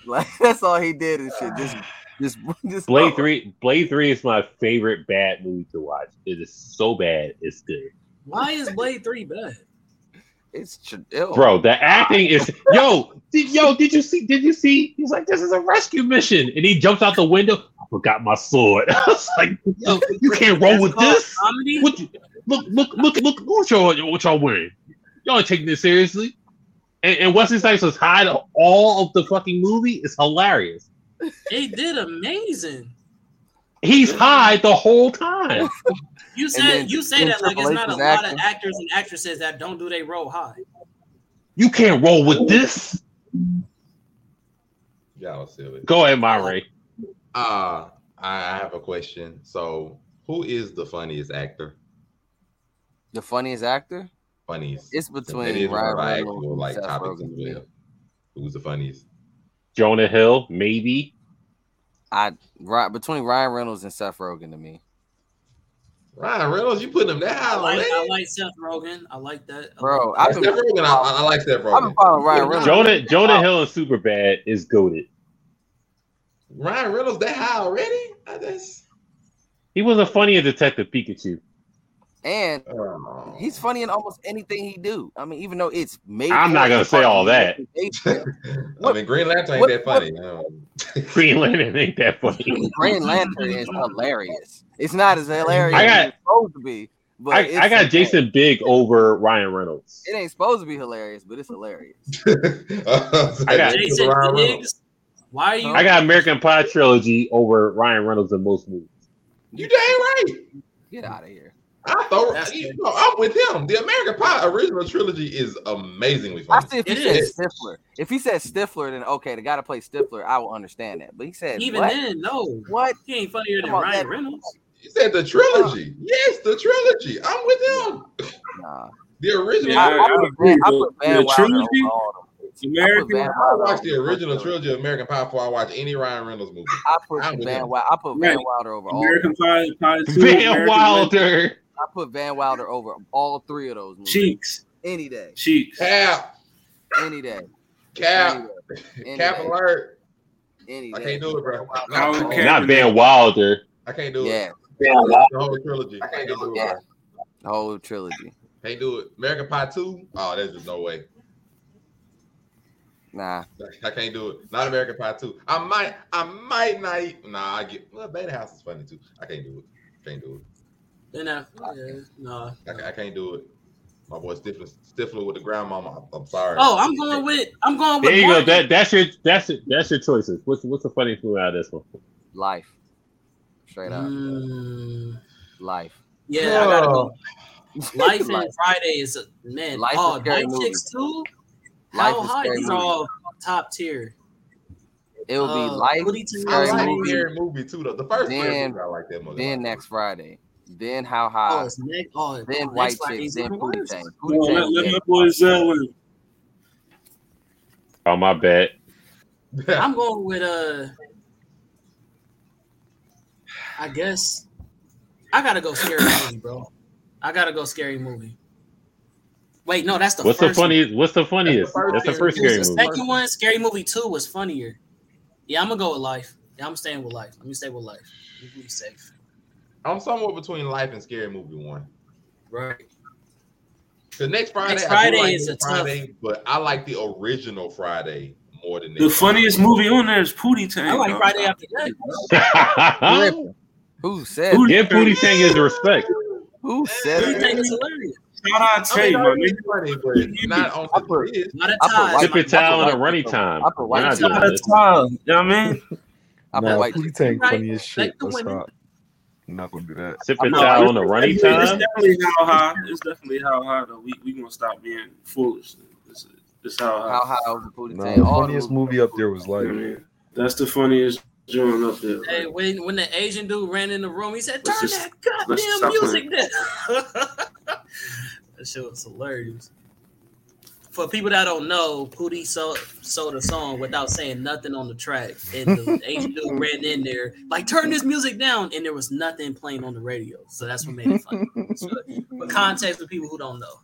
like that's all he did and shit. Just, just, just Blade Three. Blade Three is my favorite bad movie to watch. It is so bad, it's good. Why is Blade Three bad? It's tr- Bro, the acting is yo, did, yo, did you see? Did you see? He's like, this is a rescue mission, and he jumps out the window. I forgot my sword. I was like, yo, you can't roll with this. Comedy? What you, look, look, look, look, look what y'all, what y'all wearing. Y'all ain't taking this seriously. And, and Wesley Snipes was high to all of the fucking movie. It's hilarious. They did amazing. He's high the whole time. You then- said you say that like it's not a lot acting. of actors and actresses that don't do they roll high. You can't roll with this. Y'all silly. Go ahead, Myray. Uh, I I have a question. So, who is the funniest actor? The funniest actor? Funniest. It's between that is one Ryan our Reynolds actual, and like Seth topics Rogen as to Who's the funniest? Jonah Hill, maybe. I right between Ryan Reynolds and Seth Rogen to me. Ryan Reynolds, you putting him that high I like. I like Seth Rogen. I like that. I Bro, like I've Seth Rogen, I, I like Seth I've been following Ryan Reynolds. Jonah Jonah Hill is super bad. is goaded. Ryan Reynolds that high already? I just, He was a funny in Detective Pikachu. And oh. he's funny in almost anything he do. I mean, even though it's made. I'm not gonna say all that. made for. I mean, Green Lantern ain't what- that funny. Um, Green Lantern ain't that funny. Green Lantern is hilarious. It's not as hilarious I got- as it's supposed to be, but I, I got. Jason Biggs over Ryan Reynolds. It ain't supposed to be hilarious, but it's hilarious. I got- Jason Ryan Reynolds. Why are you? I got American Pie trilogy over Ryan Reynolds in most movies. You dang right. Get out of here. I thought That's you good. know, I'm with him. The American Pie original trilogy is amazingly I funny. see if he It said is. Stifler. If he said Stifler, then okay, the guy to play Stifler, I will understand that. But he said Even what? then, no. What? He ain't funnier than on, Ryan that- Reynolds. He said the trilogy. Yes, the trilogy. I'm with him. Nah. The original. Yeah, I, I I put agree, I put Van the trilogy? over all of them. I put American. Van I Wilder watched the original all of them. trilogy of American Pie before I watch any Ryan Reynolds movie. I put I'm Van. Wilder. I put Van Right. Wilder over all. American Of. Pie, Pie Two, Van American Wilder. I put Van Wilder over all three of those movies. Cheeks, Any day. cheeks. Cap, Any day. cap, Any day. Any cap day. alert. Any I can't do it, bro. Van Wilder Howard over all- Cap- Not Van Wilder. I can't do it. Yeah, it. The whole trilogy. I can't do it. yeah. The whole trilogy. Can't do it. American Pie 2? Oh, there's just no way. Nah. I can't do it. Not American Pie 2. I might, I might not. eat- Nah, I get. Well, Beta House is funny too. I can't do it. Can't do it. Then I, yeah, no. I, ca- I can't do it. My boy Stifler, Stifler with the grandmama. I'm sorry. Oh, I'm going with I'm going with There you go. That that's your that's your, that's your choices. What's what's the funniest movie out of this one? Life. Straight up. Mm, Life. yeah, I gotta Oh. go. Life and Friday is a man. Life is oh, scary Night movie. Chicks too. Life How is high? scary These are all top tier. It will be Uh, life. Woody to I Scary like movie. scary movie too though. The first scary Then- movie, I like that movie. Then next Friday. Then how Oh, high. it's next. Oh, then oh, white next chicks. Then even Pootie worse. Tang. Come Pootie on, let, let my boy Zell win. Oh my bad. I'm going with uh. I guess I gotta go scary movie, bro. I gotta go scary movie. Wait, no, that's the What's the first one. funniest? What's the funniest? first That's the one. first It was scary the movie. second one, Scary Movie Two, was funnier. Yeah, I'm gonna go with Life. Yeah, I'm staying with Life. Let me stay with Life. Let me be safe. I'm somewhere between Life and Scary Movie One. Right. The next Friday, Next Friday like is Next a tough- Friday, but I like the original Friday more than The Next funniest movie on there is Pootie Tang. I like. Friday after that. Who said Who- Give Booty Tang his respect. Who said Pootie Tang is hilarious. Shout out to you, my nigga. Friday, but not on I the put- list. Not a I put tie. white- Tip it towel I and put a running white- time. I put We're white not towel. doing Shout out this. to Tyler. You know what I mean? I put Nah, white. Pootie Tang Right. funny as shit. Like the Let's women. not. I'm not gonna do that. Tip it No, towel it's- and a running it's, definitely how high. It's definitely how high though. We we gonna stop being foolish. It's, it's how high. How high over Pootie Nah, Tang? the the funniest movies- movie up there was You know like mean? That's the funniest joint up there. Hey, when when the Asian dude ran in the room, he said, "Turn just- that goddamn music down." that shit was hilarious. For people that don't know, Pootie sold, sold a song without saying nothing on the track, and the Asian dude ran in there like, "Turn this music down," and there was nothing playing on the radio. So that's what made it funny. so, for context for people who don't know,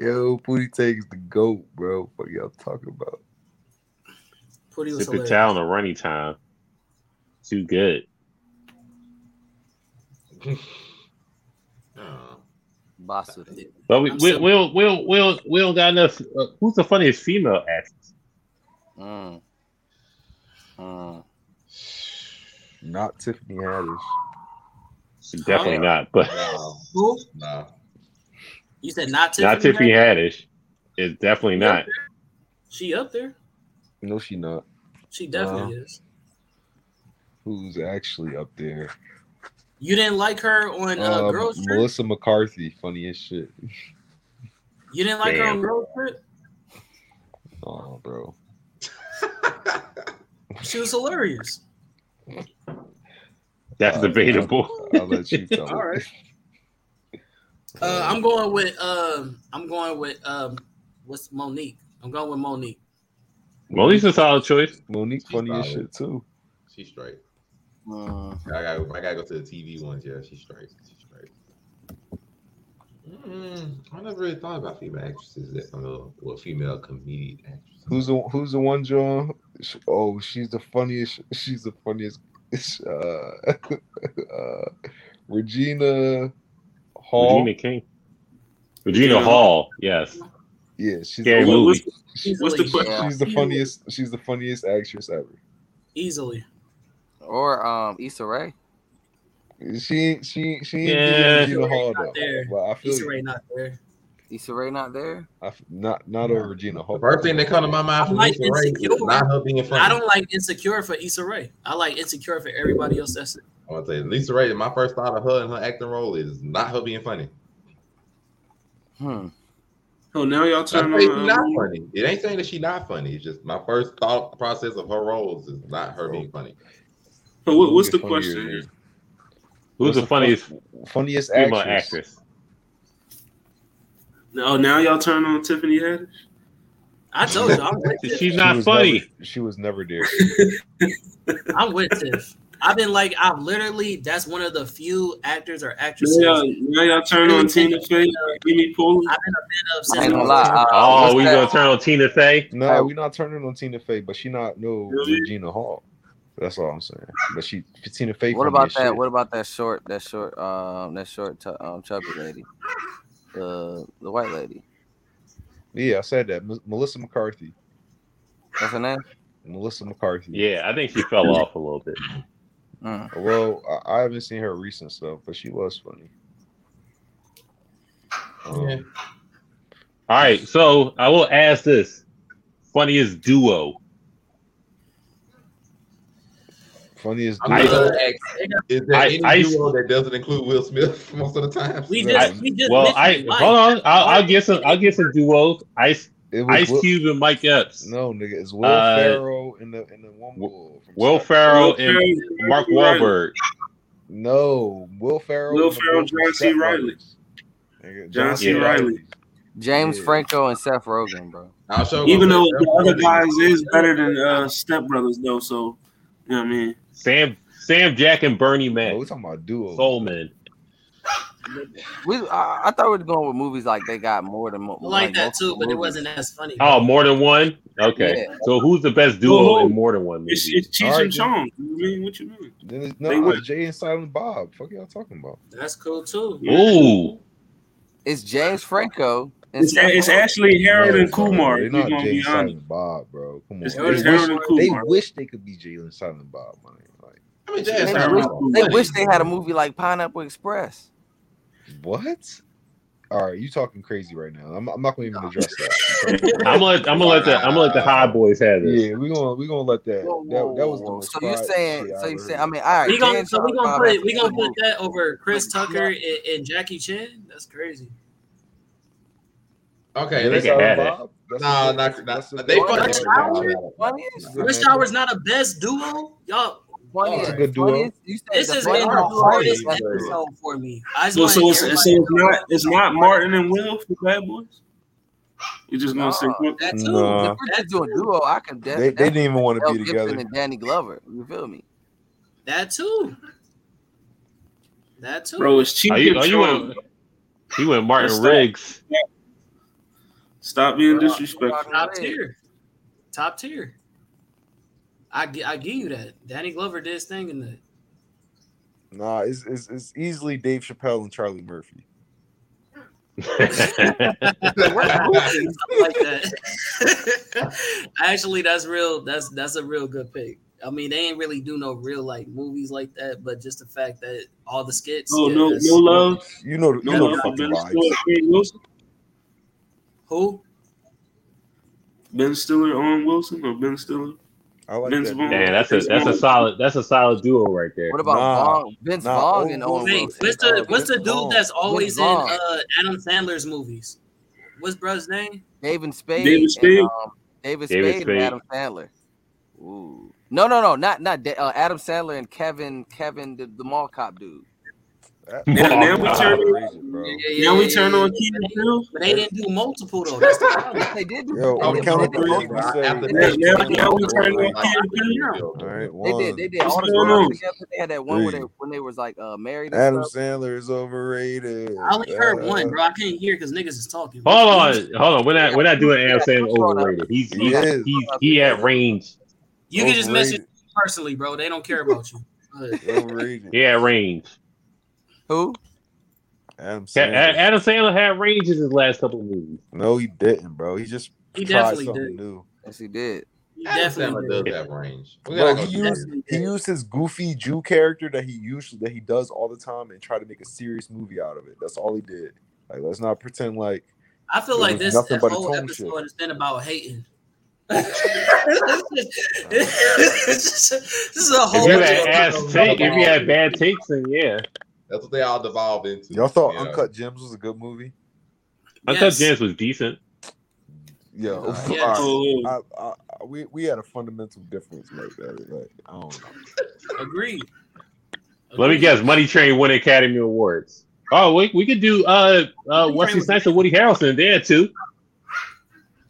Yo, Pootie takes the goat, bro. What y'all talking about? Pootie was Tip it hilarious. towel and a running time. Too good. Uh, Basu. But we I'm we so- we'll we'll we'll we don't got enough. Uh, who's the funniest female actress? Mm. Mm. Not Tiffany Haddish. Definitely not. But no, Who? no. You said not Tiffany? not Tiffany Haddish? Haddish. It's definitely not. She up there. No, she not. She definitely Wow. is. Who's actually up there? You didn't like her on uh, Uh, Girls Trip? Melissa McCarthy, funniest shit. You didn't like her Damn. on Girls Trip? Oh, bro. She was hilarious. That's Uh, debatable. I'll, I'll let you tell All it. right. Uh, I'm going with um, I'm going with um, what's Mo'Nique? I'm going with Mo'Nique. Mo'Nique's a solid choice. Mo'Nique She's funny as shit too. She's straight. Mm. I gotta, I gotta go to the TV ones. Yeah, she's straight. She's straight. Mm, I never really thought about female actresses that uh, well, female comedic actresses. Who's the Who's the one, John? Sh- Oh, she's the funniest. She's the funniest. Uh, uh, Regina Hall. Regina King. Regina Regina Hall. Yes. Yeah, she's Scary the, What- movie. she's, What's the Easily. she's the funniest. She's the funniest actress ever. Easily. Or um Issa Rae. She she she ain't Yeah. yeah. Regina Hall Not though. there. But I feel Issa. Rae not there. Issa Rae not there. I f- not not over Regina Hall. The first thing that come to my mind I from like Lisa Ray not her being funny. I don't like Insecure for Issa Rae. I like Insecure for everybody else. That's it. I want to say Lisa Ray. My first thought of her and her acting role is not her being funny. Hmm. Oh, now y'all turn why she's on. not Um, funny. It ain't saying that she's not funny. It's just my first thought process of her roles is not her being funny. So what, what's the question? here? Who's What's the the funniest funniest female actress? actress? Oh, now y'all turn on Tiffany Haddish. I told you, I'm with Tiff. She's not was funny. Never, she was never there. I'm with Tiff. I've been like, I've literally, that's one of the few actors or Now actresses y'all, now y'all turn on Tina Fey, Amy Poehler. I've been a fan of I ain't I gonna lie. Uh, Oh, we that? gonna turn on Tina Fey? No, we're not turning on Tina Fey, but she not no Really? Regina Hall. That's all I'm saying. But she, Tina Fey. What about that? shit. What about that short? That short? Um, that short, tu- um, chubby lady, the the white lady. Yeah, I said that. M- Melissa McCarthy. What's her name? Melissa McCarthy. Yeah, I think she fell off a little bit. Mm. Well, I, I haven't seen her recent stuff, but she was funny. Um, Yeah. All right, so I will ask this: funniest duo. Funniest I'm I- just is there I- any I- duo that doesn't include Will Smith most of the time? We Yeah. just, we just Well, I Mike. hold on. I'll, I'll get some. I'll get some duos. Ice It was Ice Will- Cube and Mike Epps. No, nigga, it's Will Uh, Ferrell in the in the one Will- bull. Will Ferrell Will and Ferrell, Mark John Wahlberg. No, Will Ferrell. Will in the Ferrell, John C. Step Reilly. Brothers. Nigga, John C. Reilly. James Yeah. Franco and Seth Rogen, bro. Even though the other guys is better than uh, Step Brothers though, so you know what I mean. Sam Sam Jack and Bernie Oh, Mac. we talking about duo. Soul Man. We I, I thought we were going with movies like they got more than mo- I like that too, multiple but it wasn't as funny. Oh, more than one. Okay. Yeah. So who's the best duo Whoa. in more than one It's, movie? it's Cheech All right, and Chong. You mean what you mean? Then it's, They no, would- Jay and Silent Bob. Fuck y'all talking about? That's cool too. Ooh. It's James Franco. And It's, it's actually Harold and Kumar. They're not gonna Jay and. Silent Bob, bro. Come on. It's, They it's wish, Harold and they wish they could be Jay and Silent Bob, man. Like I mean, They, Jazz wish, they wish they had a movie like Pineapple Express. what? All right, you talking crazy right now. I'm, I'm not going to even address that. I'm gonna let I'm gonna let the I'm gonna let the high boys have this. yeah, we gonna we gonna let that. Whoa, that, whoa, that was the most So you're saying? So you ever saying? I mean, all right. We gonna so we Franco gonna put we a gonna put that over Chris Tucker and, and Jackie Chan. That's crazy. Okay, let's they can have it. Bob? That's Nah, a- not- not- a they good- funny. that's Howard? duo. Funniest? Yeah, Rush man. Hour's not a best duo, y'all. Funniest? That's a good duo. funniest? This the has been the hardest episode for me. I just So, want so it's, so it's to know not it's not Martin and Will for Bad Boys. You just gonna say Nah. that too. Nah. If we're just doing duo, I can They, definitely. they didn't even want to be Gibson together. and Danny Glover. You feel me? That too. That too. bro, it's cheap Are you, and are you went, he went Martin Let's. Riggs. Stop being disrespectful. Top tier. Top tier. I I give you that. Danny Glover did his thing in the Nah, it's, it's it's easily Dave Chappelle and Charlie Murphy. like that. Actually, that's real. That's that's a real good pick. I mean, they ain't really do no real like movies like that, but just the fact that all the skits. Oh yeah, no, no love, You know, you no know love the fucking vibes. Stiller, Who? Ben Stiller, Owen Wilson, or Ben Stiller. I like Vince that. Vaughn. Damn, that's a that's a solid that's a solid duo right there. What about Nah. Vaughn, Vince Nah, Vaughn oh, and oh, Owen Wait, Wilson? what's the Uh, what's the dude Vaughn. that's always in uh, Adam Sandler's movies? What's bruh's name? David Spade. David and, Spade? um, David Spade, David and Adam Sandler. Ooh. No, no, no, not not uh, Adam Sandler and Kevin Kevin the, the mall cop dude. That- Now, now we Oh, turn crazy. Yeah, yeah, now we turn yeah, on yeah. Key and But they- didn't do multiple though. That's the problem. They did. do- Yo, they on the did- count they of did three, both- we After say. Now, now, now we turn on Like, Key and Peele. All right, They did. They did all What's the going together. They had that one where they when they was like uh married. And Adam stuff. Sandler is overrated. I only heard Uh, one, bro. I can't hear because niggas is talking. Hold on, hold on. We're not we're not doing Adam Sandler overrated. He's He he's is. he's he at range. You can just Overrated. message me personally, bro. They don't care about you. Go ahead. Overrated. He at range. Who? Adam Ca- A- Sandler. Adam Sandler had range in his last couple of movies. No, he didn't, bro. He just He tried definitely something did. new. Yes, he did. He Adam definitely Sandler did. does have range. Bro, gotta he used he used his goofy Jew character that he usually that he does all the time and try to make a serious movie out of it. That's all he did. Like, let's not pretend like I feel like was this nothing but a whole episode shift. has been about hating. this is a whole If you had ass take, if you had bad takes, then yeah. That's what they all devolve into. y'all thought you know? Uncut Gems was a good movie. Uncut Yes. Gems was decent. Yo, Yes. all right. Oh, I, I, I, we we had a fundamental difference like that. Like, I don't know. Agreed. Let me guess, Money Train won Academy Awards. Oh, we, we could do uh uh Money Wesley Snipes and Woody Harrelson there too.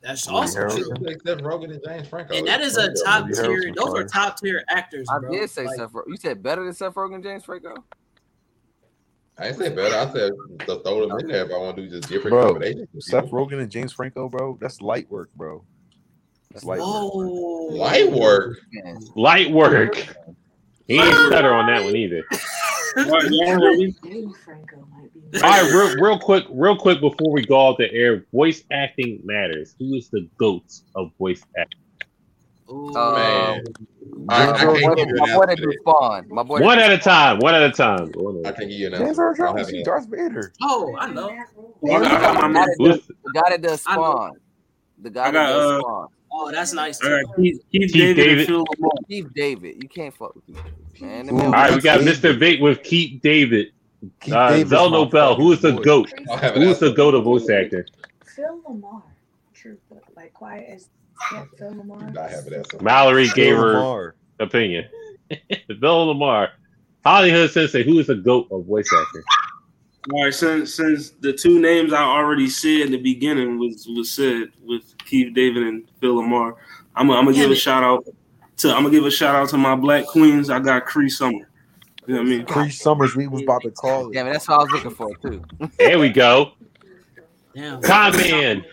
That's Woody also Harrelson. true. Except Rogen and James Franco. And that is a top tier. Those are top tier actors, I bro. did say Like, Seth. Rogen. You said better than Seth Rogen, and James Franco. I didn't say better. I said to throw them in there if I want to do just different Bro, combinations. Seth Rogen and James Franco, bro, that's light work, bro. That's Light Whoa. Light work. Light work. He ain't stutter on that one either. Y'all- y'all heard me? James Franco might be. All right, real, real quick, real quick before we go off the air, voice acting matters. Who is the goat of voice acting? Ooh. Um, Man. I, I my boy, give you my boy answer that to do that. Spawn. My boy. One at a time. One at a time. One at I a time. can't you an James. Earl I don't have Jones, an. Darth Vader. Oh, I know. do. I got my the, guy that does, the guy that does Spawn. The guy I that got, does uh, Spawn. Oh, that's nice. I Too. got Keith, Keith, Keith David, David. and Phil LaMarr. Keith David. You can't fuck with Keith David, man. Them Ooh. Man- right, we got Mr. Vape with Keith David. Keith Uh, Zell my Nobel. Who is the fucking goat? I don't have an Who is the answer. goat of voice actor? Phil LaMarr. True, but like quiet as Phil LaMarr. I have an answer. Mallory gave Phil her LaMarr. opinion. Bill LaMarr. Hollywood Sensei, who is the goat of voice acting? All right, since since the two names I already said in the beginning was was said with Keith David and Phil LaMarr, I'm gonna, I'm gonna give a shout out to I'm gonna give a shout out to my black queens. I got Cree Summer. You know what I mean? Cree Summers, we was about to call it. Yeah, man, that's what I was looking for too. There we go. Damn. Con Man.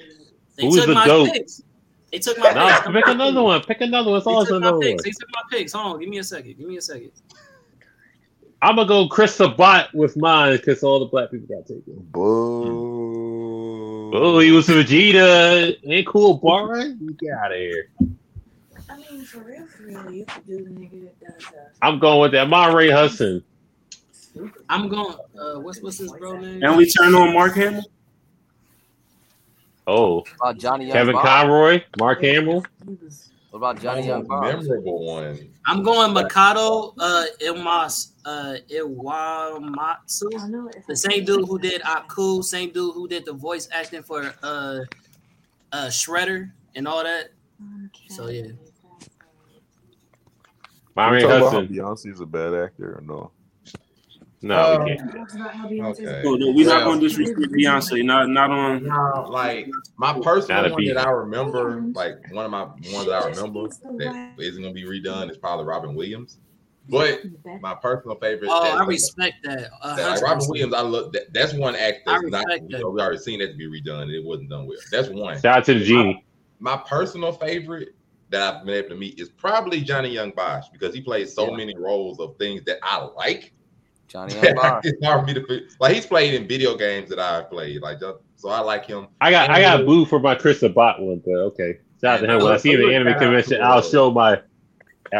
They Who's the goat? picks. They took my No, picks. pick another one. Pick another one. It's They always took my one. picks. They took my picks. Hold on. Give me a second. Give me a second. I'm gonna go Chris Sabat with mine because all the black people got taken. Boo. Oh, he was Vegeta. Ain't cool, Bar. Get out of here. I mean, for real, for real, you could do the nigga that does uh, I'm going with that. My Ray Hudson. I'm going. Uh, what's what's his bro name? And we turn on Mark Hamill. Oh, About Johnny Young Kevin Bob. Conroy, Mark Hamill. What about Johnny Young Bob? memorable one. I'm going Mikado uh, Ilmas uh, Iwamatsu. I know if The same dude who did Aku, same dude who did the voice acting for uh, uh, Shredder and all that. So yeah. Monray Talk about how Hudson. Beyonce's a bad actor or no? No, Uh, we can't. Talks about how Okay. Oh, no, we're not gonna disrespect Beyonce. Not not on. No, like my personal one that I remember, like one of my ones that I remember that isn't gonna be redone is probably Robin Williams. But my personal favorite, Oh, that's I respect that. Uh, that, like Robin Williams, I look. That, that's one act I that's not. respect You that. know, we already seen that to be redone, and it wasn't done well. That's one. Shout out to the genie. My personal favorite that I've been able to meet is probably Johnny Yong Bosch because he plays so Yeah. many roles of things that I like. Johnny Young Bob. it's hard for me to fit- like. He's played in video games that I've played, like so. I like him. I got I got booed for my Chris Sabat one, but okay. Shout out to him. When I see him at the anime convention, I'll show my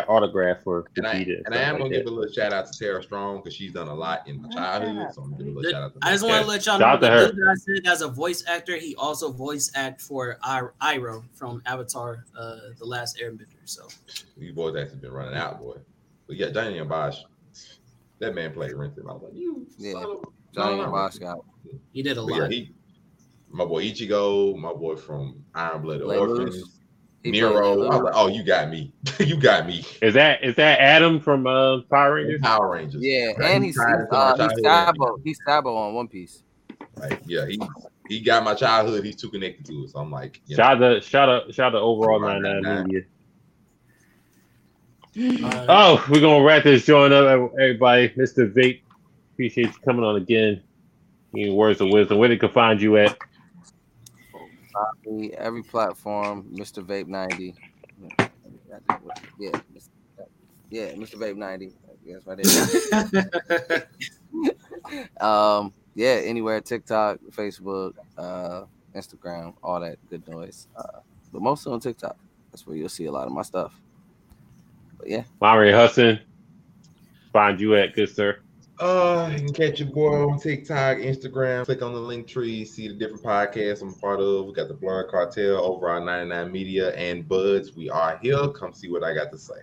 autograph for And I Vegeta. and I am stuff gonna like give a little shout out to Tara Strong because she's done a lot in my childhood. So I'm gonna give a little shout out to I just want to let y'all Shout know out to the her. dude that I said as a voice actor, he also voice act for I- Iroh from Avatar, uh, The Last Airbender. So you boys actually been running out, boy. But yeah, Johnny Yong Bosch, that man played Renton. I was like, you. Yeah. son of- Johnny No, Young no. He did a But yeah, lot. he, my boy Ichigo, my boy from Iron Blooded Orphans, Loose. He played Nero. I was like, oh, you got me. you got me. Is that is that Adam from uh, Power Rangers? Power Rangers. Yeah, Like, and he he's tied uh, he's. Sabo. He's Sabo on One Piece. Like, yeah, he he got my childhood. He's too connected to it. So I'm like, you know, Shout out shout out shout out overall Overall 99 99. media. Uh, Oh, we're gonna wrap this joint up, everybody. Mr. Vape, appreciate you coming on again. Any words of wisdom? Where they can find you at? Every, every platform, Mr. Vape 90. Yeah, yeah, Mr. Vape 90. Yes, right there. um, yeah, anywhere, TikTok, Facebook, uh, Instagram, all that good noise. Uh, but mostly on TikTok. That's where you'll see a lot of my stuff. But yeah, Monterey Hudson. Find you at good sir. Uh, you can catch your boy on TikTok, Instagram. Click on the link tree, see the different podcasts I'm part of. We got the Blerd Cartel over on 99 Media and Buds. We are here. Come see what I got to say.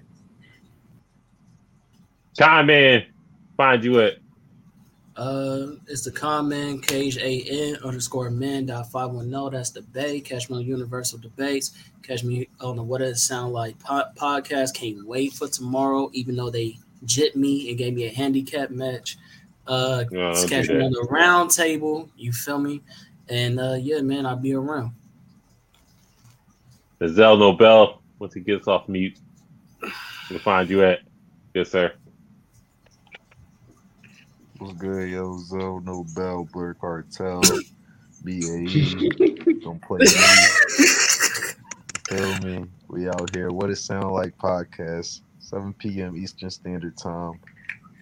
Time man. Find you at Uh, it's the comment cage a n underscore men dot five one zero. That's the bay. Catch me on Universal Debates. Catch me on the What Does It Sound Like po- podcast. Can't wait for tomorrow, even though they jit me and gave me a handicap match. Uh, No, catch me on the round table. You feel me? And uh, yeah, man, I'll be around. the Zell Nobel. Once he gets off mute. We'll find you at Yes, sir. What's good, yo? Zo, no bell, Blerd Cartel, BAE. Don't play me. Feel me? We We out here. What it sound like podcast, 7 p.m. Eastern Standard Time.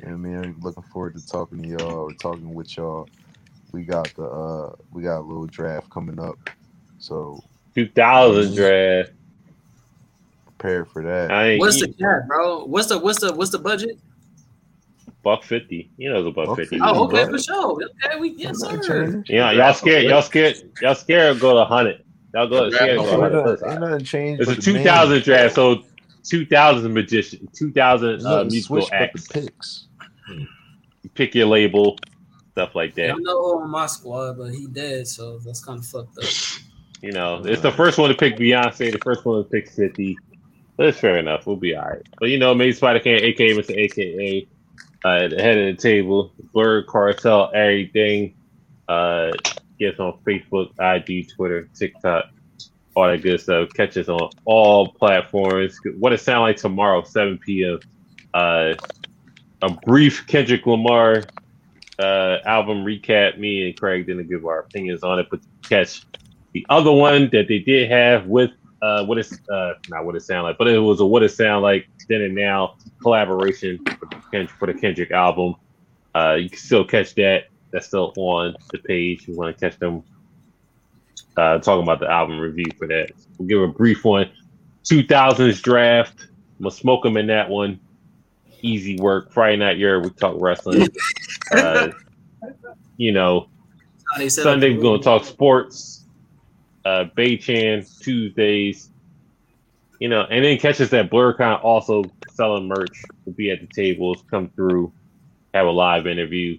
And man, looking forward to talking to y'all or talking with y'all. We got the uh we got a little draft coming up. So 2000 draft. prepare for that. I What's the eat- cap, bro? What's the what's the what's the budget? Buck 50. You know it's a buck Buck 50. 50. Oh, okay, for sure. Okay, we yes, sir. Yeah, y'all scared. Y'all scared. Y'all scared to go to 100. Y'all go The scared go Ain't to 100. nothing, ain't. It's a but the name. 2000 draft, so 2000 magician, 2000 There's uh, nothing musical switched acts. picks. Pick your label, stuff like that. I know on my squad, but he dead, so that's kind of fucked up. You know, it's the first one to pick Beyonce, the first one to pick 50. That's fair enough. We'll be all right. But you know, maybe Spider Can, aka Mr. AKA, uh, at the head of the table, Blerd Cartel, everything. Uh, get us on Facebook, IG, Twitter, TikTok, all that good stuff. Catch us on all platforms. What it sound like tomorrow, 7 p.m. Uh, a brief Kendrick Lamar uh, album recap. Me and Craig didn't give our opinions on it, but catch the other one that they did have with uh, what it's uh, not what it sound like, but it was a what it sound like then and now collaboration for the, Kend- for the Kendrick album. Uh, you can still catch that. That's still on the page. If you want to catch them uh, talking about the album review for that. We'll give a brief one. 2000s draft. I'm gonna smoke them in that one. Easy work. Friday night, year we talk wrestling. uh, you know, How they set up Sunday we're gonna talk sports. Uh Bay Chan Tuesdays. You know, and then catch us at BlerdCon also selling merch. We'll be at the tables, come through, have a live interview.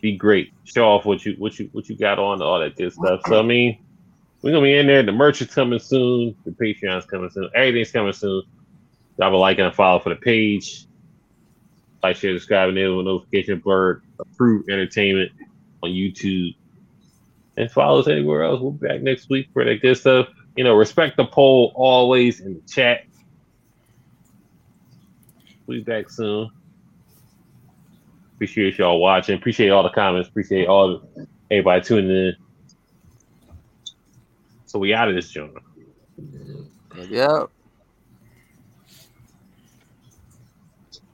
Be great. Show off what you what you what you got on, all that good stuff. So I mean, we're gonna be in there. The merch is coming soon. The Patreon's coming soon. Everything's coming soon. Drop a like and a follow for the page. Like, share, subscribe, and enable notification blurred. Approved entertainment on YouTube. And follow us anywhere else. We'll be back next week for that good stuff. You know, respect the poll always in the chat. We'll be back soon. Appreciate y'all watching. Appreciate all the comments. Appreciate all the, everybody tuning in. So we out of this joint. Yep.